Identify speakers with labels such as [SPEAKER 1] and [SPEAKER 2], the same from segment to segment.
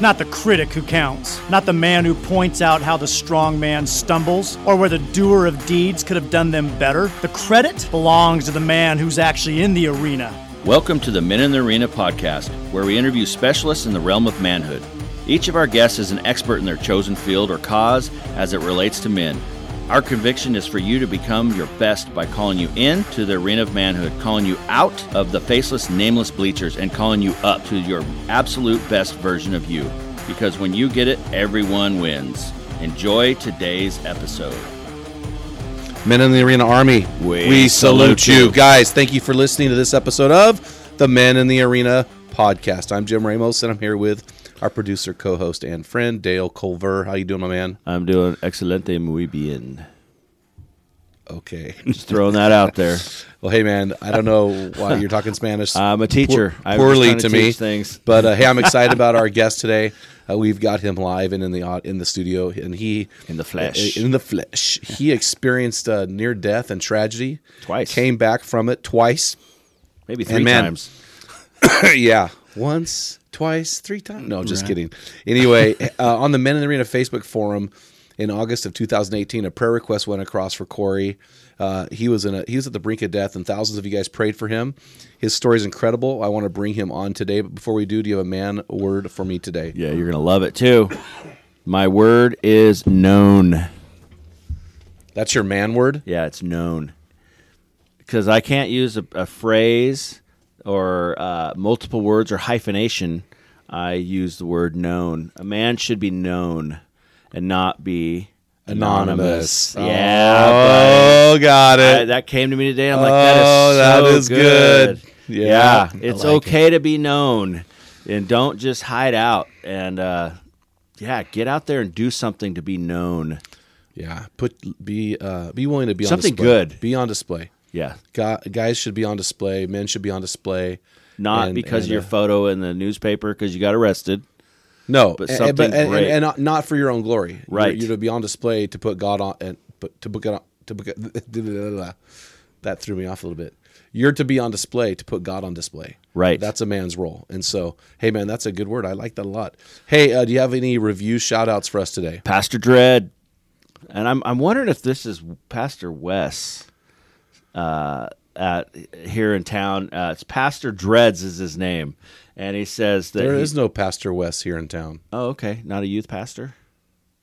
[SPEAKER 1] It's not the critic who counts, not the man who points out how the strong man stumbles, or where the doer of deeds could have done them better. The credit belongs to the man who's actually in the arena.
[SPEAKER 2] Welcome to the Men in the Arena podcast, where we interview specialists in the realm of manhood. Each of our guests is an expert in their chosen field or cause as it relates to men. Our conviction is for you to become your best by calling you in to the arena of manhood, calling you out of the faceless, nameless bleachers, and calling you up to your absolute best version of you. Because when you get it, everyone wins. Enjoy today's episode.
[SPEAKER 3] Men in the Arena Army,
[SPEAKER 2] We
[SPEAKER 3] salute
[SPEAKER 2] salute
[SPEAKER 3] you.
[SPEAKER 2] you.
[SPEAKER 3] Guys, thank you for listening to this episode of the Men in the Arena podcast. I'm Jim Ramos, and I'm here with our producer, co-host, and friend, Dale Culver. How you doing, my man?
[SPEAKER 2] I'm doing excelente muy bien.
[SPEAKER 3] Okay.
[SPEAKER 2] Just throwing that out there.
[SPEAKER 3] well, hey, man, I don't know why you're talking Spanish.
[SPEAKER 2] I'm a teacher.
[SPEAKER 3] poor- poorly to,
[SPEAKER 2] to
[SPEAKER 3] me.
[SPEAKER 2] teach things.
[SPEAKER 3] But uh, hey, I'm excited about our guest today. Uh, we've got him live and in the in the studio, and he
[SPEAKER 2] In the flesh.
[SPEAKER 3] In the flesh, he experienced uh, near death and tragedy.
[SPEAKER 2] Twice.
[SPEAKER 3] Came back from it twice.
[SPEAKER 2] Maybe three
[SPEAKER 3] man,
[SPEAKER 2] times.
[SPEAKER 3] yeah, once, twice, three times. No, just kidding. Anyway, uh, on the Men in the Arena Facebook forum in August of 2018, a prayer request went across for Corey. Uh, he was in a, he was at the brink of death, and thousands of you guys prayed for him. His story is incredible. I want to bring him on today, but before we do, do you have a man word for me today?
[SPEAKER 2] Yeah, you're gonna love it too. My word is known.
[SPEAKER 3] That's your man word.
[SPEAKER 2] Yeah, it's known. Because I can't use a, a phrase or uh, multiple words or hyphenation. I use the word known. A man should be known and not be anonymous. Yeah,
[SPEAKER 3] Oh, got
[SPEAKER 2] buddy. I-
[SPEAKER 3] it.
[SPEAKER 2] that came to me today. I'm like, that is
[SPEAKER 3] Oh,
[SPEAKER 2] so
[SPEAKER 3] that is
[SPEAKER 2] good.
[SPEAKER 3] good. Yeah, I
[SPEAKER 2] it's
[SPEAKER 3] like
[SPEAKER 2] okay to be known, and don't just hide out. And uh, yeah, get out there and do something to be known.
[SPEAKER 3] yeah, put be uh, be willing to be
[SPEAKER 2] Something
[SPEAKER 3] on display.
[SPEAKER 2] good.
[SPEAKER 3] Be on display.
[SPEAKER 2] Yeah,
[SPEAKER 3] guys should be on display. Men should be on display.
[SPEAKER 2] not
[SPEAKER 3] And-
[SPEAKER 2] because
[SPEAKER 3] and,
[SPEAKER 2] of your
[SPEAKER 3] uh,
[SPEAKER 2] photo in the newspaper because you got arrested.
[SPEAKER 3] No,
[SPEAKER 2] But
[SPEAKER 3] and-
[SPEAKER 2] something
[SPEAKER 3] and,
[SPEAKER 2] great.
[SPEAKER 3] and, and not for your own glory. You're-
[SPEAKER 2] Right.
[SPEAKER 3] You're, to be on display to put God on and put to put God on, to put that threw me off a little bit. You're to be on display to put God on display.
[SPEAKER 2] Right.
[SPEAKER 3] That's a man's role. And so, hey man, that's a good word. I like that a lot. Hey, uh, do you have any review shout outs for us today?
[SPEAKER 2] Pastor Dread, and I'm I'm wondering if this is Pastor Wes, uh, at here in town. Uh, it's Pastor Dreads is his name, and he says that
[SPEAKER 3] There
[SPEAKER 2] he-
[SPEAKER 3] is no Pastor Wes here in town.
[SPEAKER 2] Oh, okay, not a youth pastor.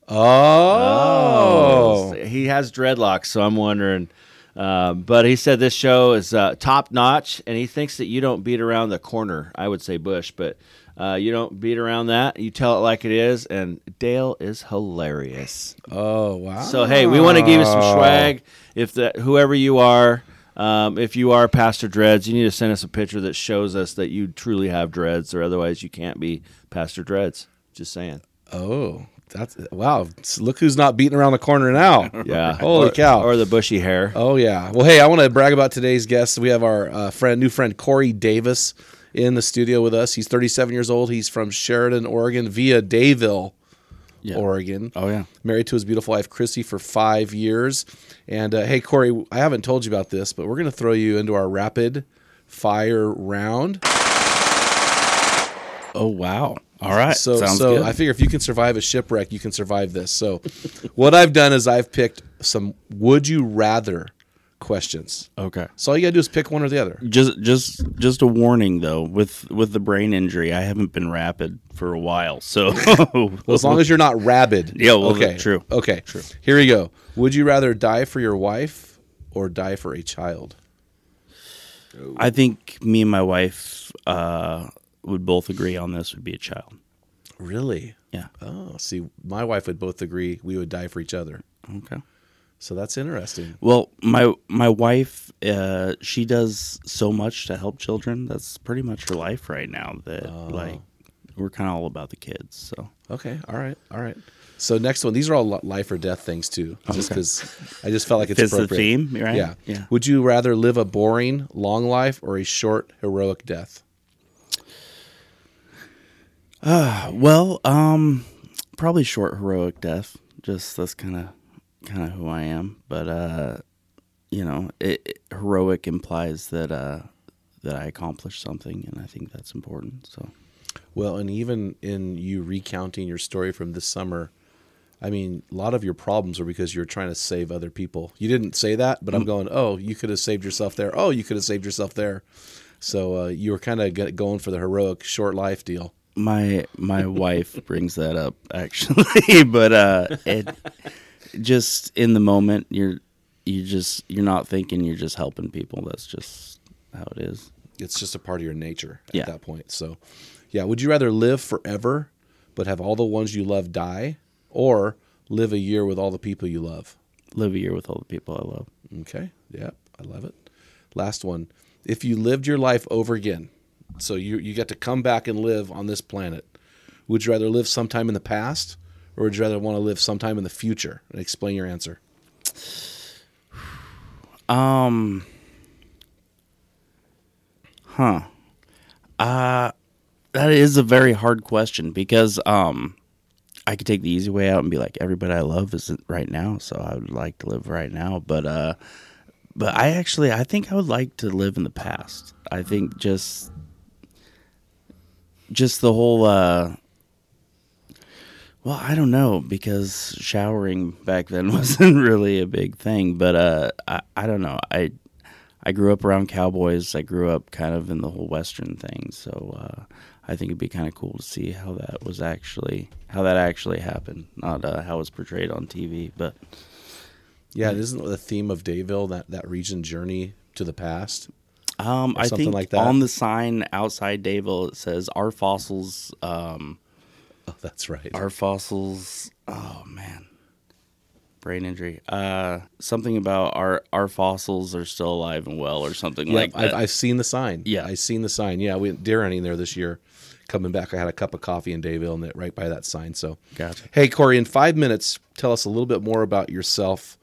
[SPEAKER 3] Oh.
[SPEAKER 2] he has dreadlocks, so I'm wondering. Um, but he said this show is uh, top notch, and he thinks that you don't beat around the corner. I would say Bush, but uh, you don't beat around that. You tell it like it is, and Dale is hilarious.
[SPEAKER 3] Oh, wow.
[SPEAKER 2] So hey, we want to give you some swag. If the whoever you are, um, if you are Pastor Dreads, you need to send us a picture that shows us that you truly have dreads, or otherwise you can't be Pastor Dreads. Just saying.
[SPEAKER 3] Oh, that's wow. Look who's not beating around the corner now.
[SPEAKER 2] Yeah.
[SPEAKER 3] Holy
[SPEAKER 2] Or-
[SPEAKER 3] cow.
[SPEAKER 2] Or the bushy hair.
[SPEAKER 3] Oh yeah. Well, hey, I want to brag about today's guest. We have our uh, friend, new friend Corey Davis, in the studio with us. He's 37 years old. He's from Sheridan, Oregon, via Dayville, Oregon.
[SPEAKER 4] Oh yeah.
[SPEAKER 3] Married to his beautiful wife Chrissy for five years. And uh, hey, Corey, I haven't told you about this, but we're gonna throw you into our rapid fire round.
[SPEAKER 4] Oh wow. All right.
[SPEAKER 3] So,
[SPEAKER 4] Sounds
[SPEAKER 3] so
[SPEAKER 4] good.
[SPEAKER 3] I figure if you can survive a shipwreck, you can survive this. So, what I've done is I've picked some would you rather questions.
[SPEAKER 4] Okay.
[SPEAKER 3] So all you gotta do is pick one or the other.
[SPEAKER 4] Just just just a warning though, with with the brain injury, I haven't been rapid for a while. So
[SPEAKER 3] Well, as long as you're not rabid.
[SPEAKER 4] Yeah, well,
[SPEAKER 3] okay.
[SPEAKER 4] true.
[SPEAKER 3] Okay. True. Here we go. Would you rather die for your wife or die for a child?
[SPEAKER 4] I think me and my wife uh, would both agree on this would be a child.
[SPEAKER 3] Really?
[SPEAKER 4] Yeah.
[SPEAKER 3] Oh, see, my wife would both agree we would die for each other.
[SPEAKER 4] Okay.
[SPEAKER 3] So that's interesting.
[SPEAKER 4] Well, my my wife, uh, she does so much to help children. That's pretty much her life right now. That
[SPEAKER 3] Oh.
[SPEAKER 4] like we're kind of all about the kids. So
[SPEAKER 3] Okay. All right. All right. So next one, these are all life or death things too, just because I just felt like it's
[SPEAKER 4] Fits the theme, right?
[SPEAKER 3] Yeah.
[SPEAKER 4] Yeah.
[SPEAKER 3] Would you rather live a boring, long life or a short, heroic death?
[SPEAKER 4] Uh, well, um, probably short heroic death. Just that's kind of kind of who I am. But uh, you know, it, it- heroic implies that uh that I accomplished something, and I think that's important. So.
[SPEAKER 3] Well, and even in you recounting your story from this summer, I mean, a lot of your problems are because you're trying to save other people. You didn't say that, but I'm going, oh, you could have saved yourself there. Oh, you could have saved yourself there. So uh, you were kind of going for the heroic short life deal.
[SPEAKER 4] my my wife brings that up actually but uh it just in the moment you're you just you're not thinking you're just helping people that's just how it is
[SPEAKER 3] It's just a part of your nature at
[SPEAKER 4] Yeah.
[SPEAKER 3] that point. So, yeah, would you rather live forever but have all the ones you love die, or live a year with all the people you love?
[SPEAKER 4] live a year with all the people i love
[SPEAKER 3] Okay. Yeah, I love it. Last one. If you lived your life over again, so you you get to come back and live on this planet, would you rather live sometime in the past or would you rather want to live sometime in the future? And explain your answer.
[SPEAKER 4] um huh uh that is a very hard question because um I could take the easy way out and be like everybody I love isn't right now, so I would like to live right now. But uh, but I actually I think I would like to live in the past. I think just just the whole uh, well I don't know because showering back then wasn't really a big thing. But uh, I I don't know I. I grew up around cowboys. I grew up kind of in the whole western thing, so uh, I think it'd be kind of cool to see how that was actually how that actually happened, not uh, how it's portrayed on TV. But
[SPEAKER 3] Yeah, isn't the theme of Dayville that that region journey to the past?
[SPEAKER 4] um, I
[SPEAKER 3] something
[SPEAKER 4] think
[SPEAKER 3] like that.
[SPEAKER 4] on the sign outside Dayville it says "Our fossils." Um,
[SPEAKER 3] Oh, that's right.
[SPEAKER 4] our fossils. Oh man, brain injury. Uh, something about our our fossils are still alive and well, or something
[SPEAKER 3] yeah,
[SPEAKER 4] like
[SPEAKER 3] I've,
[SPEAKER 4] that.
[SPEAKER 3] I've seen the sign.
[SPEAKER 4] Yeah.
[SPEAKER 3] I've seen the sign. Yeah, we went deer hunting there this year. Coming back, I had a cup of coffee in Dayville and right by that sign. So,
[SPEAKER 4] Gotcha.
[SPEAKER 3] Hey, Corey, in five minutes, tell us a little bit more about yourself,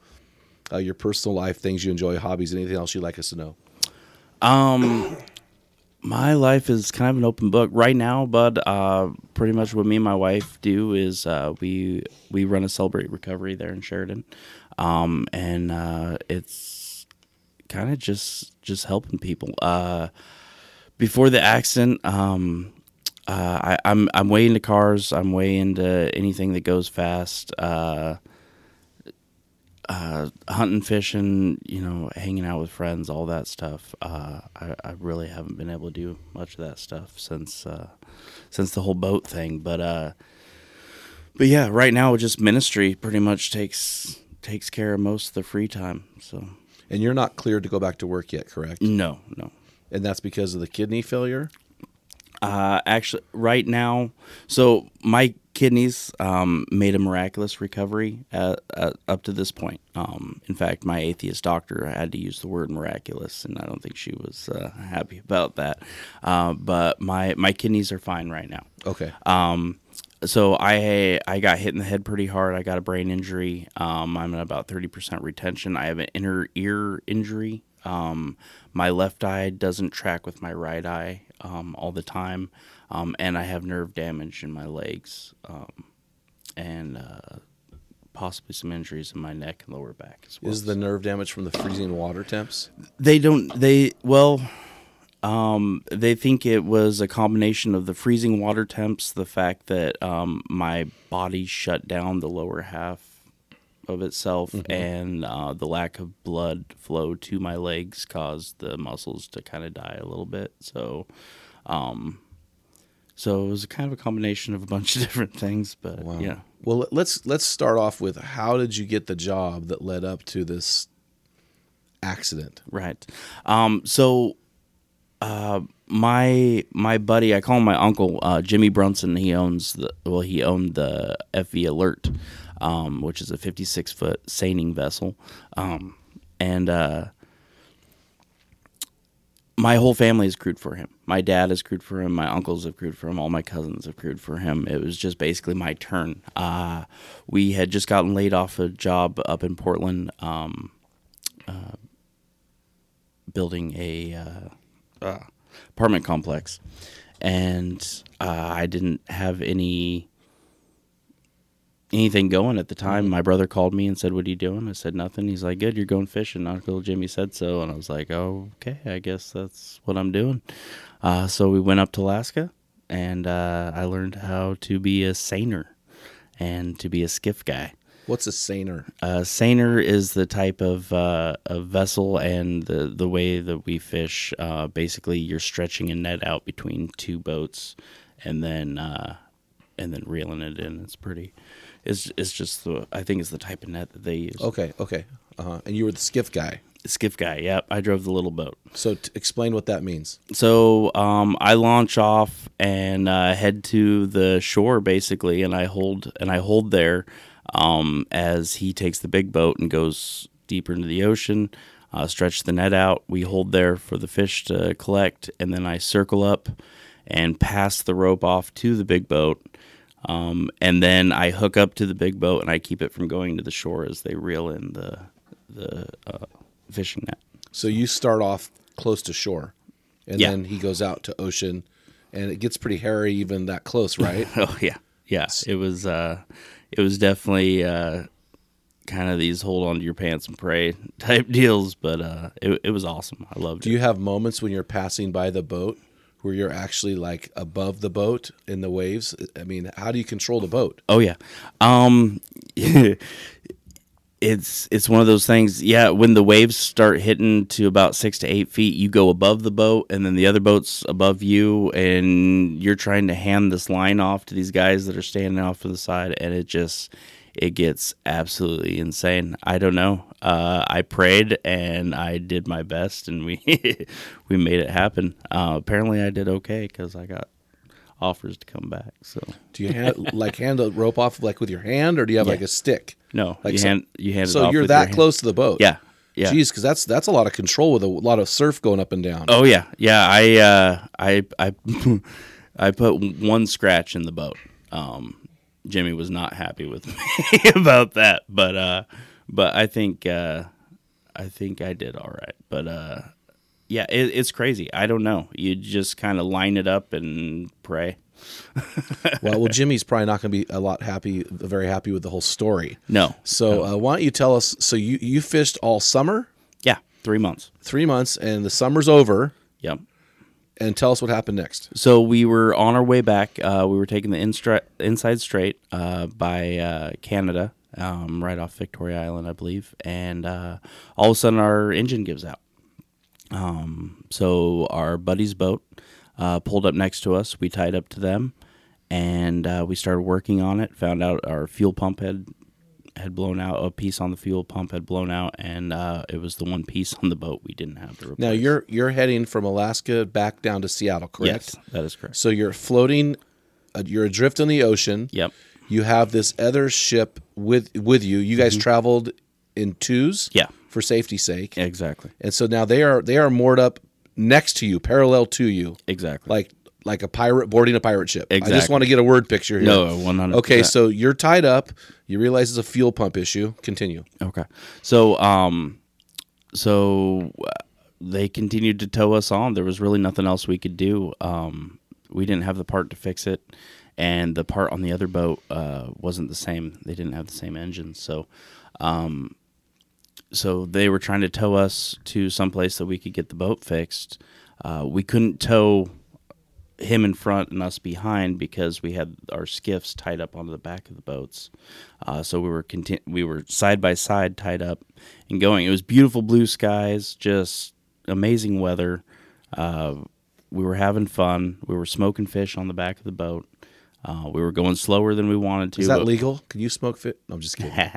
[SPEAKER 3] uh, your personal life, things you enjoy, hobbies, anything else you'd like us to know.
[SPEAKER 4] Um, my life is kind of an open book right now, bud. Uh, pretty much what me and my wife do is uh, we we run a celebrate recovery there in Sheridan, um, and uh, it's kind of just just helping people. Uh, before the accident, um, uh, I, I'm I'm way into cars. I'm way into anything that goes fast. Uh, hunting, fishing, you know, hanging out with friends, all that stuff. Uh, I, I really haven't been able to do much of that stuff since uh, since the whole boat thing. But uh, but yeah, right now just ministry pretty much takes takes care of most of the free time. So
[SPEAKER 3] And you're not cleared to go back to work yet, correct?
[SPEAKER 4] no, no.
[SPEAKER 3] And that's because of the kidney failure.
[SPEAKER 4] Uh, actually, right now, so my kidneys um, made a miraculous recovery uh uh up to this point. Um, in fact, my atheist doctor had to use the word miraculous, and I don't think she was uh, happy about that. Uh, but my my kidneys are fine right now.
[SPEAKER 3] Okay.
[SPEAKER 4] Um, so I I got hit in the head pretty hard. I got a brain injury. Um, I'm at about thirty percent retention. I have an inner ear injury. Um, my left eye doesn't track with my right eye um, all the time, um, and I have nerve damage in my legs, um, and uh, possibly some injuries in my neck and lower back as well.
[SPEAKER 3] Is the nerve damage from the freezing water temps?
[SPEAKER 4] They don't. They well, um, they think it was a combination of the freezing water temps, the fact that um, my body shut down the lower half of itself, and uh, the lack of blood flow to my legs caused the muscles to kind of die a little bit. So, um, so it was kind of a combination of a bunch of different things, but yeah.
[SPEAKER 3] Well, let's let's start off with how did you get the job that led up to this accident?
[SPEAKER 4] Right. Um, so uh, my my buddy, I call him my uncle, uh, Jimmy Brunson. He owns the well, he owned the FV Alert, um, which is a 56 foot seining vessel, um, and uh, my whole family has crewed for him. My dad has crewed for him. My uncles have crewed for him. All my cousins have crewed for him. It was just basically my turn. Uh, we had just gotten laid off a job up in Portland, um, uh, building a uh, uh, apartment complex, and uh, I didn't have any anything going at the time. My brother called me and said, "What are you doing?" I said, "Nothing." He's like, "Good, you're going fishing." Uncle Jimmy said so, and I was like, "Oh, okay, I guess that's what I'm doing." Uh, so we went up to Alaska, and uh, I learned how to be a seiner and to be a skiff guy.
[SPEAKER 3] What's a seiner?
[SPEAKER 4] Uh, seiner is the type of, uh, of vessel and the, the way that we fish. Uh, basically, you're stretching a net out between two boats, and then uh, and then reeling it in. It's pretty. It's it's just the I think it's the type of net that they use.
[SPEAKER 3] Okay, okay. Uh-huh. And you were the skiff guy.
[SPEAKER 4] Skiff guy. Yep, I drove the little boat.
[SPEAKER 3] So t- explain what that means.
[SPEAKER 4] So um, I launch off and uh, head to the shore basically, and I hold and I hold there um, as he takes the big boat and goes deeper into the ocean. Uh, stretch the net out. We hold there for the fish to collect, and then I circle up and pass the rope off to the big boat. Um, and then I hook up to the big boat and I keep it from going to the shore as they reel in the the uh, fishing net.
[SPEAKER 3] So you start off close to shore, and
[SPEAKER 4] Yeah.
[SPEAKER 3] then he goes out to ocean, and it gets pretty hairy even that close, right?
[SPEAKER 4] Oh yeah, yeah. It was uh, it was definitely uh, kind of these hold on to your pants and pray type deals, but uh, it it was awesome. I loved it.
[SPEAKER 3] Do
[SPEAKER 4] it.
[SPEAKER 3] you have moments when you're passing by the boat where you're actually like above the boat in the waves? I mean, how do you control the boat?
[SPEAKER 4] Oh yeah. Um it's it's one of those things, yeah, when the waves start hitting to about six to eight feet, you go above the boat and then the other boat's above you and you're trying to hand this line off to these guys that are standing off to the side and it just it gets absolutely insane. I don't know. Uh, I prayed and I did my best, and we we made it happen. Uh, apparently, I did okay because I got offers to come back. So
[SPEAKER 3] Do you hand, like hand the rope off like with your hand, or do you have like a stick?
[SPEAKER 4] no,
[SPEAKER 3] Like
[SPEAKER 4] you
[SPEAKER 3] so-
[SPEAKER 4] hand you hand it
[SPEAKER 3] So
[SPEAKER 4] off
[SPEAKER 3] you're
[SPEAKER 4] with your
[SPEAKER 3] that
[SPEAKER 4] hand.
[SPEAKER 3] close to the boat.
[SPEAKER 4] Yeah, yeah.
[SPEAKER 3] Jeez, because that's that's a lot of control with a lot of surf going up and down.
[SPEAKER 4] Oh yeah, yeah. I uh, I I I put one scratch in the boat. Um, Jimmy was not happy with me about that, but uh, but I think uh, I think I did all right. But uh, yeah, it, it's crazy. I don't know. You just kind of line it up and pray.
[SPEAKER 3] well, well, Jimmy's probably not going to be a lot happy, very happy with the whole story.
[SPEAKER 4] No.
[SPEAKER 3] So uh, why don't you tell us? So you you fished all summer,
[SPEAKER 4] Yeah, three months.
[SPEAKER 3] three months, and the summer's over,
[SPEAKER 4] Yep.
[SPEAKER 3] And tell us what happened next.
[SPEAKER 4] So we were on our way back. Uh, we were taking the instra- inside strait uh, by uh, Canada, um, right off Victoria Island, I believe. And uh, all of a sudden, our engine gives out. Um, so our buddy's boat uh, pulled up next to us. We tied up to them, and uh, we started working on it. Found out our fuel pump had had blown out. A piece on the fuel pump had blown out, and uh, it was the one piece on the boat we didn't have to replace.
[SPEAKER 3] Now you're you're heading from Alaska back down to Seattle, correct?
[SPEAKER 4] yes, that is correct.
[SPEAKER 3] So you're floating, uh, you're adrift in the ocean.
[SPEAKER 4] Yep.
[SPEAKER 3] You have this other ship with with you. You guys traveled in twos.
[SPEAKER 4] Mm-hmm. Yeah.
[SPEAKER 3] For safety's sake.
[SPEAKER 4] Exactly.
[SPEAKER 3] And so now they are they are moored up next to you, parallel to you,
[SPEAKER 4] Exactly.
[SPEAKER 3] like like a pirate boarding a pirate ship. I just want to get a word picture here.
[SPEAKER 4] No, 100%.
[SPEAKER 3] Okay, so you're tied up. You realize it's a fuel pump issue. Continue.
[SPEAKER 4] Okay. So, um, so uh, they continued to tow us on. There was really nothing else we could do. Um, we didn't have the part to fix it, and the part on the other boat uh, wasn't the same. They didn't have the same engine. So, um, so they were trying to tow us to some place that we could get the boat fixed. Uh, we couldn't tow him in front and us behind because we had our skiffs tied up onto the back of the boats. Uh, so we were conti- we were side by side tied up and going. It was beautiful blue skies, just amazing weather. Uh, we were having fun. We were smoking fish on the back of the boat. Uh, we were going slower than we wanted to.
[SPEAKER 3] Is that legal? Can you smoke fit? No, I'm just kidding. hey,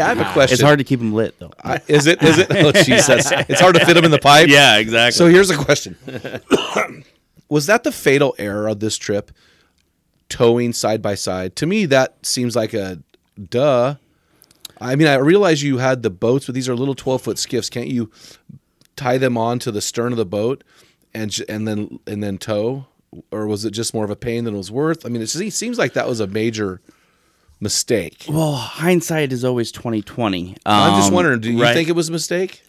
[SPEAKER 3] I have a question.
[SPEAKER 4] It's hard to keep them lit though.
[SPEAKER 3] I, is it? Is it? Oh, Jesus. It's hard to fit them in the pipe.
[SPEAKER 4] yeah, exactly.
[SPEAKER 3] So here's a question: Was that the fatal error of this trip? Towing side by side. To me, that seems like a duh. I mean, I realize you had the boats, but these are little twelve foot skiffs. Can't you tie them on to the stern of the boat and and then and then tow? Or was it just more of a pain than it was worth? I mean, it seems like that was a major mistake.
[SPEAKER 4] well, hindsight is always twenty twenty.
[SPEAKER 3] I'm just um, wondering, do you think it was a mistake?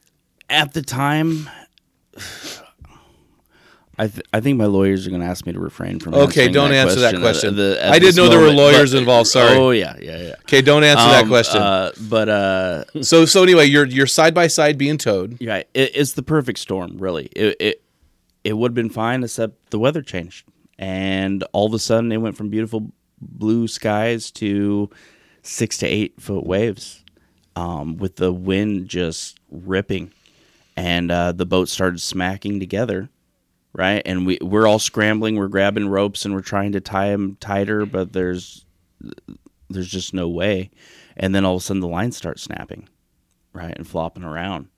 [SPEAKER 4] at the time? I th- I think my lawyers are going to ask me to refrain from.
[SPEAKER 3] Okay, don't
[SPEAKER 4] that
[SPEAKER 3] answer that
[SPEAKER 4] at-
[SPEAKER 3] question.
[SPEAKER 4] the- at
[SPEAKER 3] I didn't know there were lawyers
[SPEAKER 4] but-
[SPEAKER 3] involved, sorry.
[SPEAKER 4] Oh yeah, yeah, yeah.
[SPEAKER 3] Okay, don't answer that
[SPEAKER 4] Um,
[SPEAKER 3] question.
[SPEAKER 4] Uh, but uh,
[SPEAKER 3] so so anyway, you're you're side by side being towed.
[SPEAKER 4] yeah, it, it's the perfect storm. Really, it it, it would have been fine except the weather changed, and all of a sudden it went from beautiful blue skies to six to eight foot waves, um, with the wind just ripping, and uh, the boat started smacking together. Right, and we we're all scrambling. We're grabbing ropes and we're trying to tie them tighter, but there's there's just no way. And then all of a sudden the lines start snapping, right, and flopping around.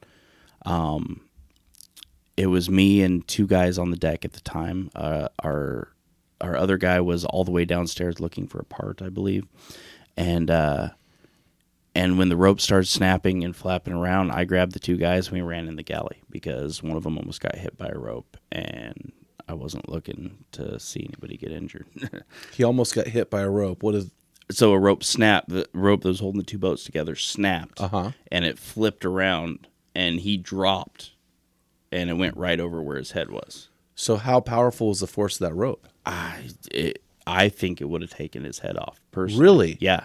[SPEAKER 4] Um, it was me and two guys on the deck at the time. Uh, our our other guy was all the way downstairs looking for a part, I believe, and uh, and when the rope started snapping and flapping around, I grabbed the two guys and we ran in the galley because one of them almost got hit by a rope, and I wasn't looking to see anybody get injured.
[SPEAKER 3] He almost got hit by a rope. What is?
[SPEAKER 4] so a rope snapped. The rope that was holding the two boats together snapped,
[SPEAKER 3] Uh-huh.
[SPEAKER 4] and it flipped around, and he dropped, and it went right over where his head was.
[SPEAKER 3] So how powerful was the force of that rope?
[SPEAKER 4] I it, I think it would have taken his head off. Personally,
[SPEAKER 3] Really?
[SPEAKER 4] Yeah.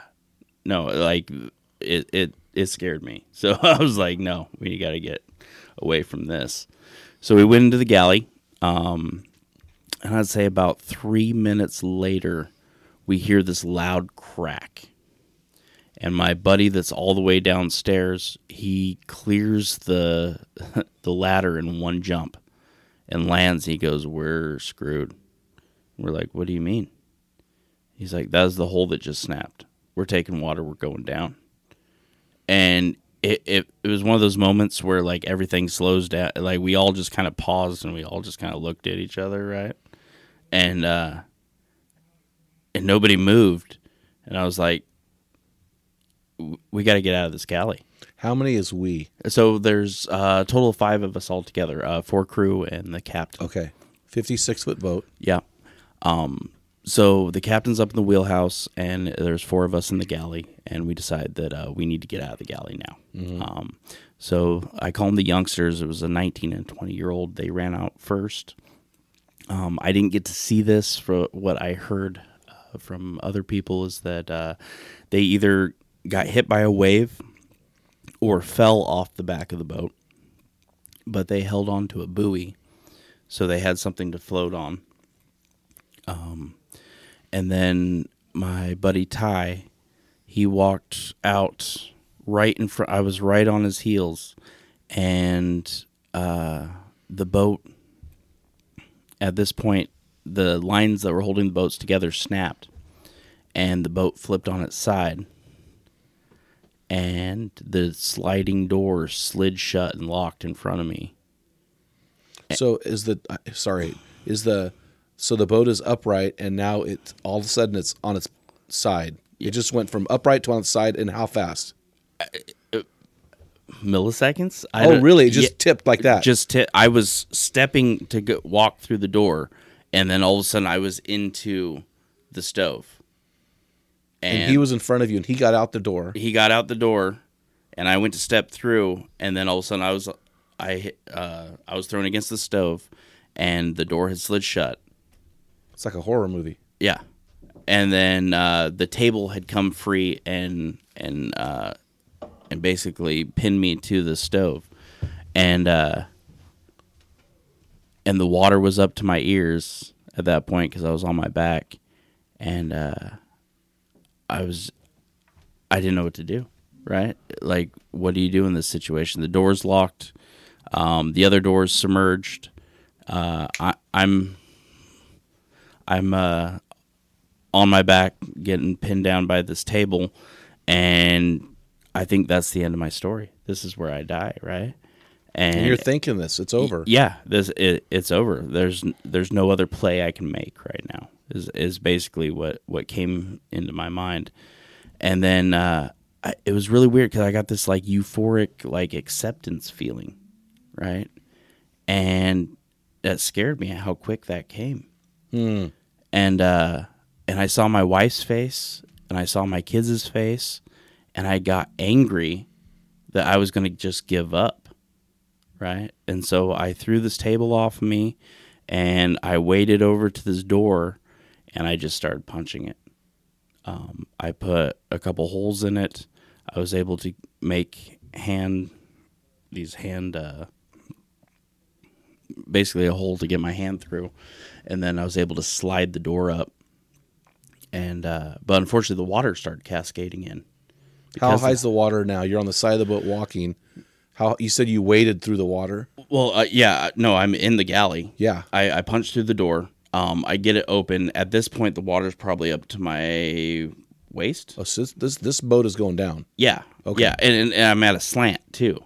[SPEAKER 4] No, like it it it scared me. So I was like, no, we got to get away from this. So we went into the galley. Um, and I'd say about three minutes later, we hear this loud crack. And my buddy that's all the way downstairs, he clears the the ladder in one jump and lands. He goes, We're screwed. We're like, What do you mean? He's like, That was the hole that just snapped. We're taking water, we're going down. And it, it, it was one of those moments where like everything slows down. Like we all just kind of paused and we all just kind of looked at each other, right? And uh and nobody moved. And I was like, we got to get out of this galley.
[SPEAKER 3] How many is we?
[SPEAKER 4] So there's uh, a total of five of us all together, uh, four crew and the captain.
[SPEAKER 3] Okay, fifty-six foot boat.
[SPEAKER 4] Yeah. Um, so the captain's up in the wheelhouse, and there's four of us in the galley, and we decide that uh, we need to get out of the galley now. Um, so I call them the youngsters. It was a 19 and 20 year old. They ran out first. Um, I didn't get to see this. For what I heard uh, from other people is that uh, they either got hit by a wave or fell off the back of the boat, but they held on to a buoy, so they had something to float on. Um, and then my buddy Ty, he walked out right in front. I was right on his heels, and uh, the boat. At this point, the lines that were holding the boats together snapped, and the boat flipped on its side. And the sliding door slid shut and locked in front of me.
[SPEAKER 3] So is the sorry is the so the boat is upright and now it's all of a sudden it's on its side. It just went from upright to on its side and how fast?
[SPEAKER 4] Milliseconds? I
[SPEAKER 3] oh,
[SPEAKER 4] don't-
[SPEAKER 3] really? It just
[SPEAKER 4] Yeah.
[SPEAKER 3] tipped like that.
[SPEAKER 4] just t- I I was stepping to go, walk through the door, and then all of a sudden I was into the stove.
[SPEAKER 3] and he was in front of you and he got out the door.
[SPEAKER 4] he got out the door, and I went to step through, and then all of a sudden I was I hit- uh, I was thrown against the stove, and the door had slid shut.
[SPEAKER 3] It's like a horror movie.
[SPEAKER 4] Yeah, and then uh, the table had come free and and uh, and basically pinned me to the stove, and uh, and the water was up to my ears at that point because I was on my back, and uh, I was I didn't know what to do. Right, like what do you do in this situation? The door's locked, um, the other door's submerged. Uh, I, I'm I'm uh, on my back, getting pinned down by this table, and I think that's the end of my story. This is where I die, right? And,
[SPEAKER 3] you're thinking this, it's over.
[SPEAKER 4] yeah, this it, it's over. There's there's no other play I can make right now. Is is basically what what came into my mind, and then uh, I, it was really weird because I got this like euphoric like acceptance feeling, right, and that scared me how quick that came, and uh, and I saw my wife's face and I saw my kids' face, and I got angry that I was going to just give up right? And so I threw this table off of me and I waded over to this door and I just started punching it. Um, I put a couple holes in it. I was able to make hand, these hand, uh, basically a hole to get my hand through. And then I was able to slide the door up. And, uh, but unfortunately, the water started cascading in.
[SPEAKER 3] How high's the water now? You're on the side of the boat walking. How you said you waded through the water?
[SPEAKER 4] Well, uh, yeah, no, I'm in the galley.
[SPEAKER 3] Yeah.
[SPEAKER 4] I, I punch through the door. Um, I get it open. At this point, the water's probably up to my waist.
[SPEAKER 3] Oh, so this, this this boat is going down.
[SPEAKER 4] Yeah.
[SPEAKER 3] Okay.
[SPEAKER 4] Yeah, and, and, and I'm at a slant too.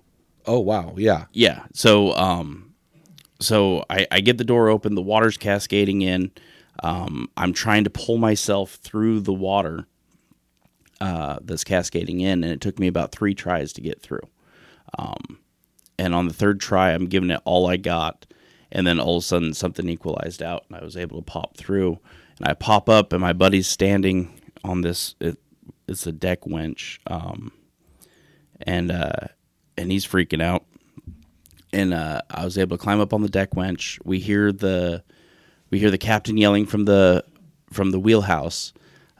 [SPEAKER 3] Oh wow, yeah.
[SPEAKER 4] Yeah. So, um, so I, I get the door open. The water's cascading in. Um, I'm trying to pull myself through the water uh, that's cascading in, and it took me about three tries to get through. Um, and on the third try, I'm giving it all I got, and then all of a sudden something equalized out, and I was able to pop through. And I pop up, and my buddy's standing on this. It, it's a deck winch, um, and uh, and he's freaking out and uh, I was able to climb up on the deck winch. We hear the we hear the captain yelling from the from the wheelhouse.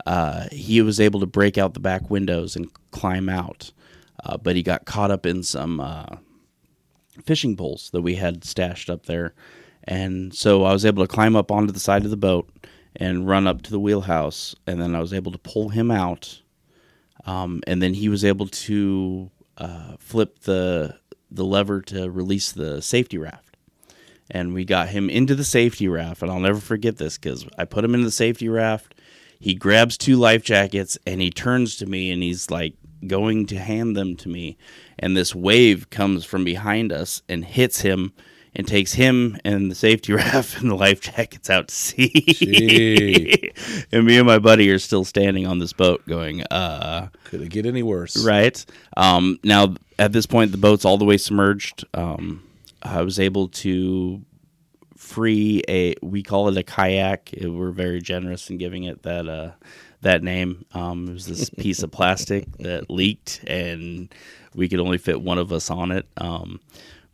[SPEAKER 4] Uh, he was able to break out the back windows and climb out, uh, but he got caught up in some uh, fishing poles that we had stashed up there, and so I was able to climb up onto the side of the boat and run up to the wheelhouse, and then I was able to pull him out, um, and then he was able to uh, flip the the lever to release the safety raft. And we got him into the safety raft, and I'll never forget this because I put him into the safety raft. He grabs two life jackets and he turns to me and he's like going to hand them to me. And this wave comes from behind us and hits him and takes him and the safety raft and the life jackets out to sea. And me and my buddy are still standing on this boat going, uh,
[SPEAKER 3] Could it get any worse?
[SPEAKER 4] Right. Um, now, at this point, the boat's all the way submerged. Um, I was able to free a. We call it a kayak. It- we're very generous in giving it that uh, that name. Um, it was this piece of plastic that leaked, and we could only fit one of us on it. Um,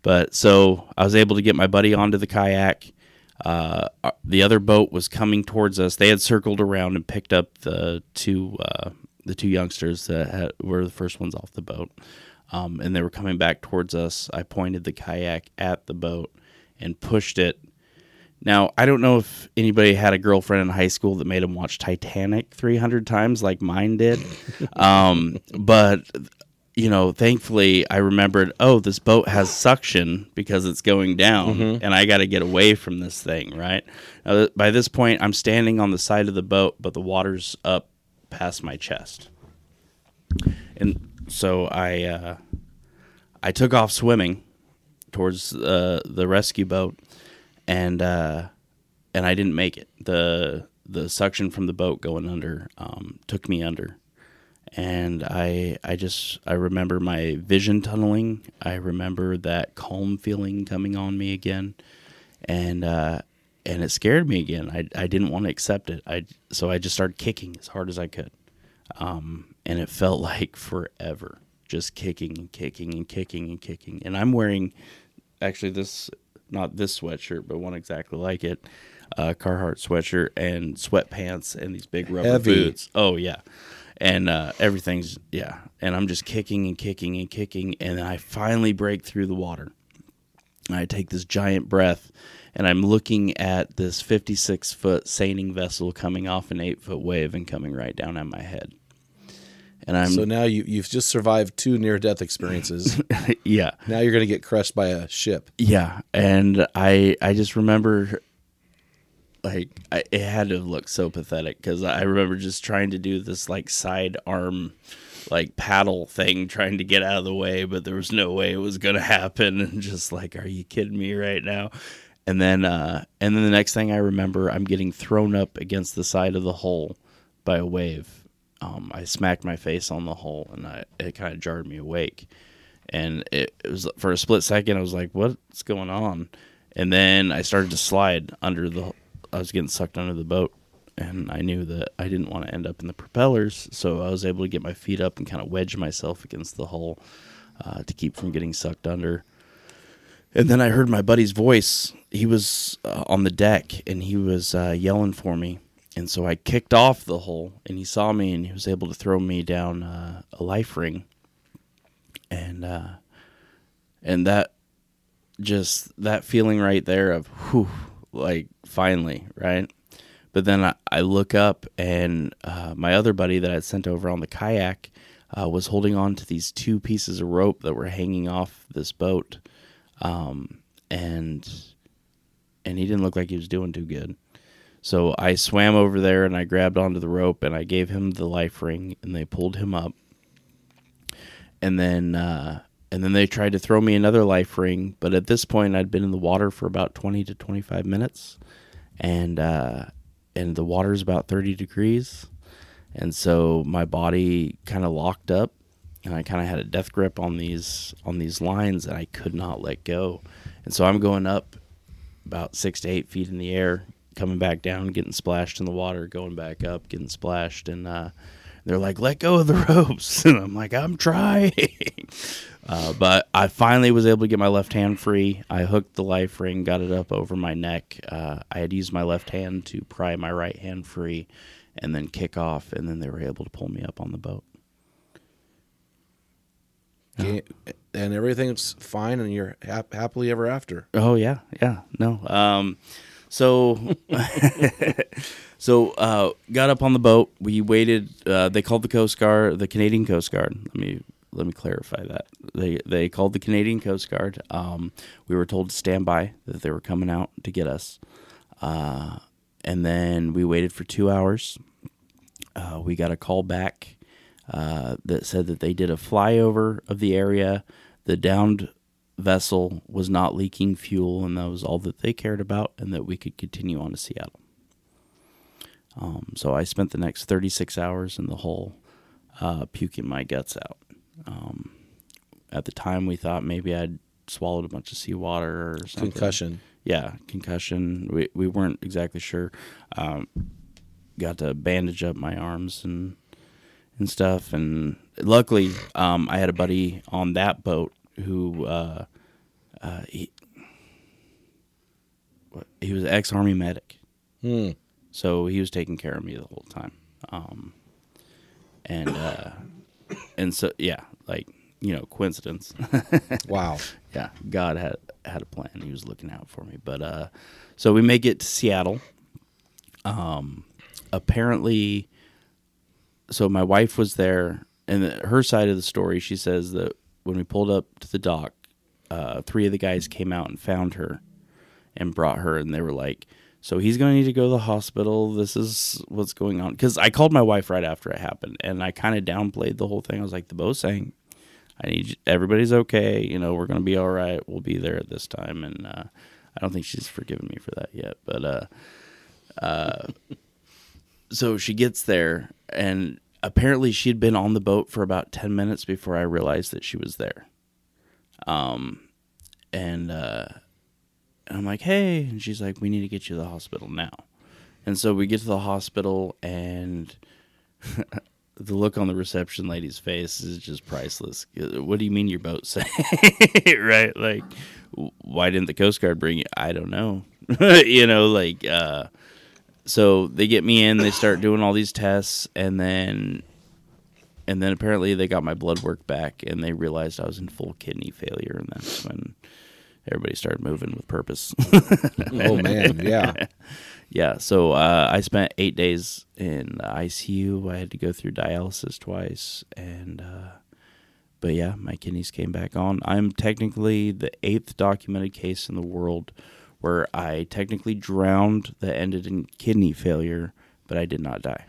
[SPEAKER 4] but so I was able to get my buddy onto the kayak. Uh, uh, the other boat was coming towards us. They had circled around and picked up the two uh, the two youngsters that had, were the first ones off the boat, um, and they were coming back towards us. I pointed the kayak at the boat and pushed it. Now I don't know if anybody had a girlfriend in high school that made them watch Titanic 300 times like mine did, um, but you know, thankfully I remembered, oh, this boat has suction because it's going down and I got to get away from this thing, right? Now, th- by this point, I'm standing on the side of the boat, but the water's up past my chest. And so I uh, I took off swimming towards uh, the rescue boat and uh, and I didn't make it. The the suction from the boat going under um, took me under and I I just I remember my vision tunneling. I remember that calm feeling coming on me again, and uh, and it scared me again. I I didn't want to accept it. I so I just started kicking as hard as I could, um, and it felt like forever, just kicking and kicking and kicking and kicking. And I'm wearing actually this not this sweatshirt, but one exactly like it. Uh, Carhartt sweatshirt and sweatpants and these big rubber
[SPEAKER 3] Heavy.
[SPEAKER 4] boots. Oh yeah, and uh, everything's yeah. And I'm just kicking and kicking and kicking, and I finally break through the water. And I take this giant breath, and I'm looking at this 56 foot seining vessel coming off an eight foot wave and coming right down at my head. And I'm
[SPEAKER 3] So now you you've just survived two near death experiences.
[SPEAKER 4] yeah.
[SPEAKER 3] now you're going to get crushed by a ship.
[SPEAKER 4] Yeah, and I I just remember like I, it had to look so pathetic because I remember just trying to do this like side arm like paddle thing trying to get out of the way but there was no way it was gonna happen and just like are you kidding me right now and then uh and then the next thing i remember i'm getting thrown up against the side of the hull by a wave um i smacked my face on the hole and i it kind of jarred me awake. And it, it was for a split second i was like what's going on? And then i started to slide under the i was getting sucked under the boat. And i knew that i didn't want to end up in the propellers so i was able to get my feet up and kind of wedge myself against the hull uh, to keep from getting sucked under. And then i heard my buddy's voice. He was uh, on the deck and he was uh, yelling for me and so i kicked off the hole and he saw me and he was able to throw me down uh, a life ring. And uh and that just that feeling right there of whew like finally right? But then i, I look up and uh, my other buddy that i'd sent over on the kayak uh, was holding on to these two pieces of rope that were hanging off this boat. Um, and and he didn't look like he was doing too good so i swam over there and i grabbed onto the rope and i gave him the life ring and they pulled him up. And then uh, and then they tried to throw me another life ring but at this point i'd been in the water for about 20 to 25 minutes. And uh, and the water's about 30 degrees. And so my body kind of locked up and i kind of had a death grip on these on these lines and i could not let go. And so i'm going up about six to eight feet in the air coming back down getting splashed in the water going back up getting splashed and uh, they're like, let go of the ropes. And I'm like, I'm trying. uh, but I finally was able to get my left hand free. I hooked the life ring, got it up over my neck. Uh, I had used my left hand to pry my right hand free and then kick off. And then they were able to pull me up on the boat.
[SPEAKER 3] And everything's fine and you're hap- happily ever after.
[SPEAKER 4] Oh yeah, yeah. No. Um so so uh got up on the boat. We waited uh they called the Coast Guard, the Canadian Coast Guard. Let me let me clarify that. They they called the Canadian Coast Guard. Um we were told to stand by that they were coming out to get us. Uh and then we waited for 2 hours. Uh we got a call back uh, that said that they did a flyover of the area. The downed vessel was not leaking fuel, and that was all that they cared about, and that we could continue on to Seattle. Um, so I spent the next 36 hours in the hole, uh, puking my guts out. Um, at the time, we thought maybe I'd swallowed a bunch of seawater or something.
[SPEAKER 3] Concussion.
[SPEAKER 4] Yeah, concussion. We we weren't exactly sure. Um, got to bandage up my arms and and stuff. And luckily, um, I had a buddy on that boat who uh, uh, he what, he was ex army medic,
[SPEAKER 3] Hmm.
[SPEAKER 4] so he was taking care of me the whole time. Um, and uh, and so yeah, like you know, coincidence.
[SPEAKER 3] Wow.
[SPEAKER 4] yeah, God had had a plan. He was looking out for me. But uh, so we make it to Seattle. Um, apparently, so my wife was there, and her side of the story, she says that when we pulled up to the dock, uh, three of the guys came out and found her, and brought her, and they were like. So he's going to need to go to the hospital. This is what's going on. Because I called my wife right after it happened, and I kind of downplayed the whole thing. I was like, "The boat sank. I need you- everybody's okay. You know, we're gonna be all right. We'll be there at this time." And uh, I don't think she's forgiven me for that yet. But uh, uh, so she gets there, and apparently she had been on the boat for about ten minutes before I realized that she was there. Um, and uh, and I'm like, "Hey," and she's like, "We need to get you to the hospital now." And so we get to the hospital, and the look on the reception lady's face is just priceless. What do you mean your boat sank? right? Like, why didn't the Coast Guard bring you? I don't know. you know, like, uh, so they get me in, they start doing all these tests, and then, and then apparently they got my blood work back, and they realized I was in full kidney failure, and that's when everybody started moving with purpose.
[SPEAKER 3] Oh man, yeah.
[SPEAKER 4] yeah, so uh, I spent eight days in the ICU. I had to go through dialysis twice, and uh, but yeah, my kidneys came back on. I'm technically the eighth documented case in the world where I technically drowned that ended in kidney failure, but I did not die.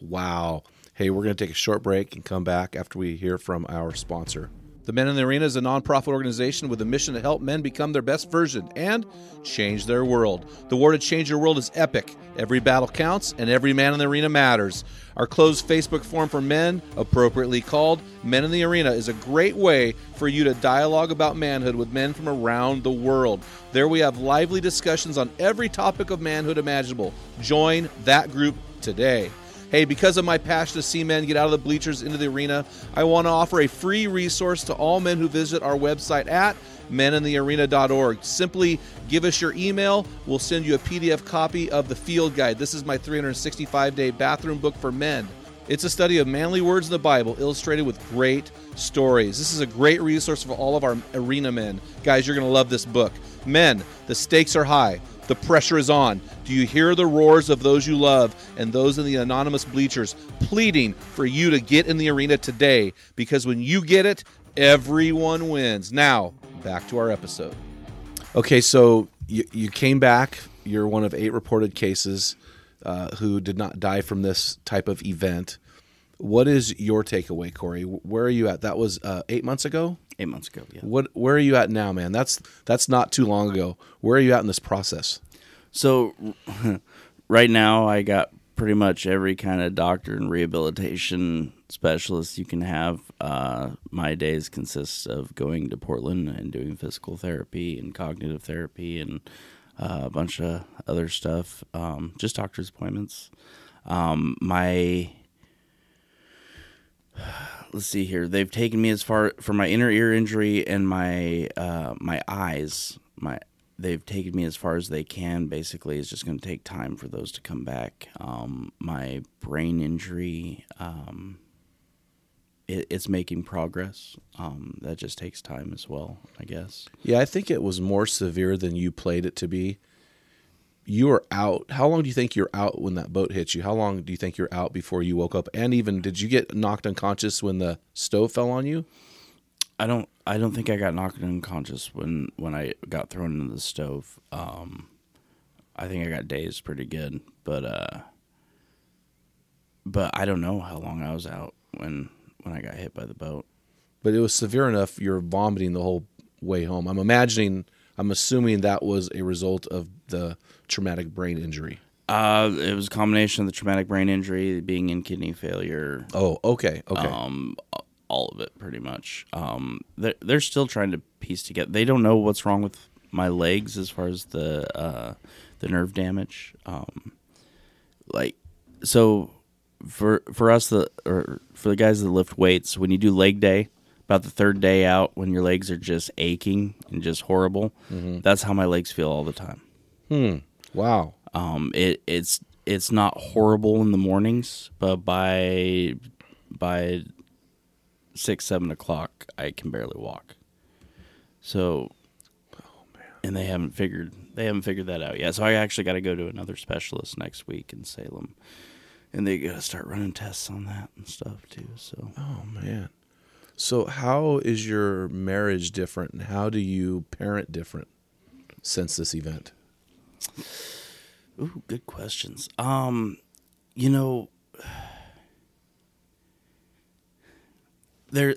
[SPEAKER 3] Wow. Hey, we're going to take a short break and come back after we hear from our sponsor. The Men in the Arena is a nonprofit organization with a mission to help men become their best version and change their world. The war to change your world is epic. Every battle counts and every man in the arena matters. Our closed Facebook forum for men, appropriately called Men in the Arena, is a great way for you to dialogue about manhood with men from around the world. There we have lively discussions on every topic of manhood imaginable. Join that group today. Hey, because of my passion to see men get out of the bleachers into the arena, I want to offer a free resource to all men who visit our website at meninthearena.org. Simply give us your email. We'll send you a PDF copy of the field guide. This is my 365 day bathroom book for men. It's a study of manly words in the Bible illustrated with great stories. This is a great resource for all of our arena men. Guys, you're going to love this book. Men, the stakes are high. The pressure is on. Do you hear the roars of those you love and those in the anonymous bleachers pleading for you to get in the arena today? Because when you get it, everyone wins. Now, back to our episode. Okay, so you, you came back. You're one of eight reported cases uh, who did not die from this type of event. What is your takeaway, Corey? Where are you at? That was uh, eight months ago.
[SPEAKER 4] Eight months ago, yeah.
[SPEAKER 3] What? Where are you at now, man? That's that's not too long ago. Where are you at in this process?
[SPEAKER 4] So, right now, I got pretty much every kind of doctor and rehabilitation specialist you can have. Uh, my days consist of going to Portland and doing physical therapy and cognitive therapy and uh, a bunch of other stuff. Um, just doctor's appointments. Um, my let's see here. They've taken me as far for my inner ear injury and my uh, my eyes. My they've taken me as far as they can. Basically, it's just going to take time for those to come back. Um, my brain injury, um, it, it's making progress. Um, that just takes time as well, I guess.
[SPEAKER 3] Yeah, I think it was more severe than you played it to be. You were out. How long do you think you're out when that boat hit you? How long do you think you're out before you woke up? And even did you get knocked unconscious when the stove fell on you?
[SPEAKER 4] I don't. I don't think I got knocked unconscious when when I got thrown into the stove. Um, I think I got dazed pretty good, but uh, but I don't know how long I was out when when I got hit by the boat.
[SPEAKER 3] But it was severe enough. You're vomiting the whole way home. I'm imagining. I'm assuming that was a result of the traumatic brain injury.
[SPEAKER 4] Uh, it was a combination of the traumatic brain injury, being in kidney failure,
[SPEAKER 3] Oh, okay, okay.
[SPEAKER 4] um, all of it pretty much. Um, they're they're still trying to piece together. They don't know what's wrong with my legs as far as the uh, the nerve damage. Um, like so for for us the or for the guys that lift weights, when you do leg day, about the third day out, when your legs are just aching and just horrible, that's how my legs feel all the time.
[SPEAKER 3] wow.
[SPEAKER 4] Um, it it's it's not horrible in the mornings, but by by six seven o'clock, I can barely walk. So, and they haven't figured they haven't figured that out yet. So I actually got to go to another specialist next week in Salem, and they got to start running tests on that and stuff too. So
[SPEAKER 3] Oh man. So how is your marriage different, and how do you parent different since this event?
[SPEAKER 4] Ooh, good questions. Um, you know, there,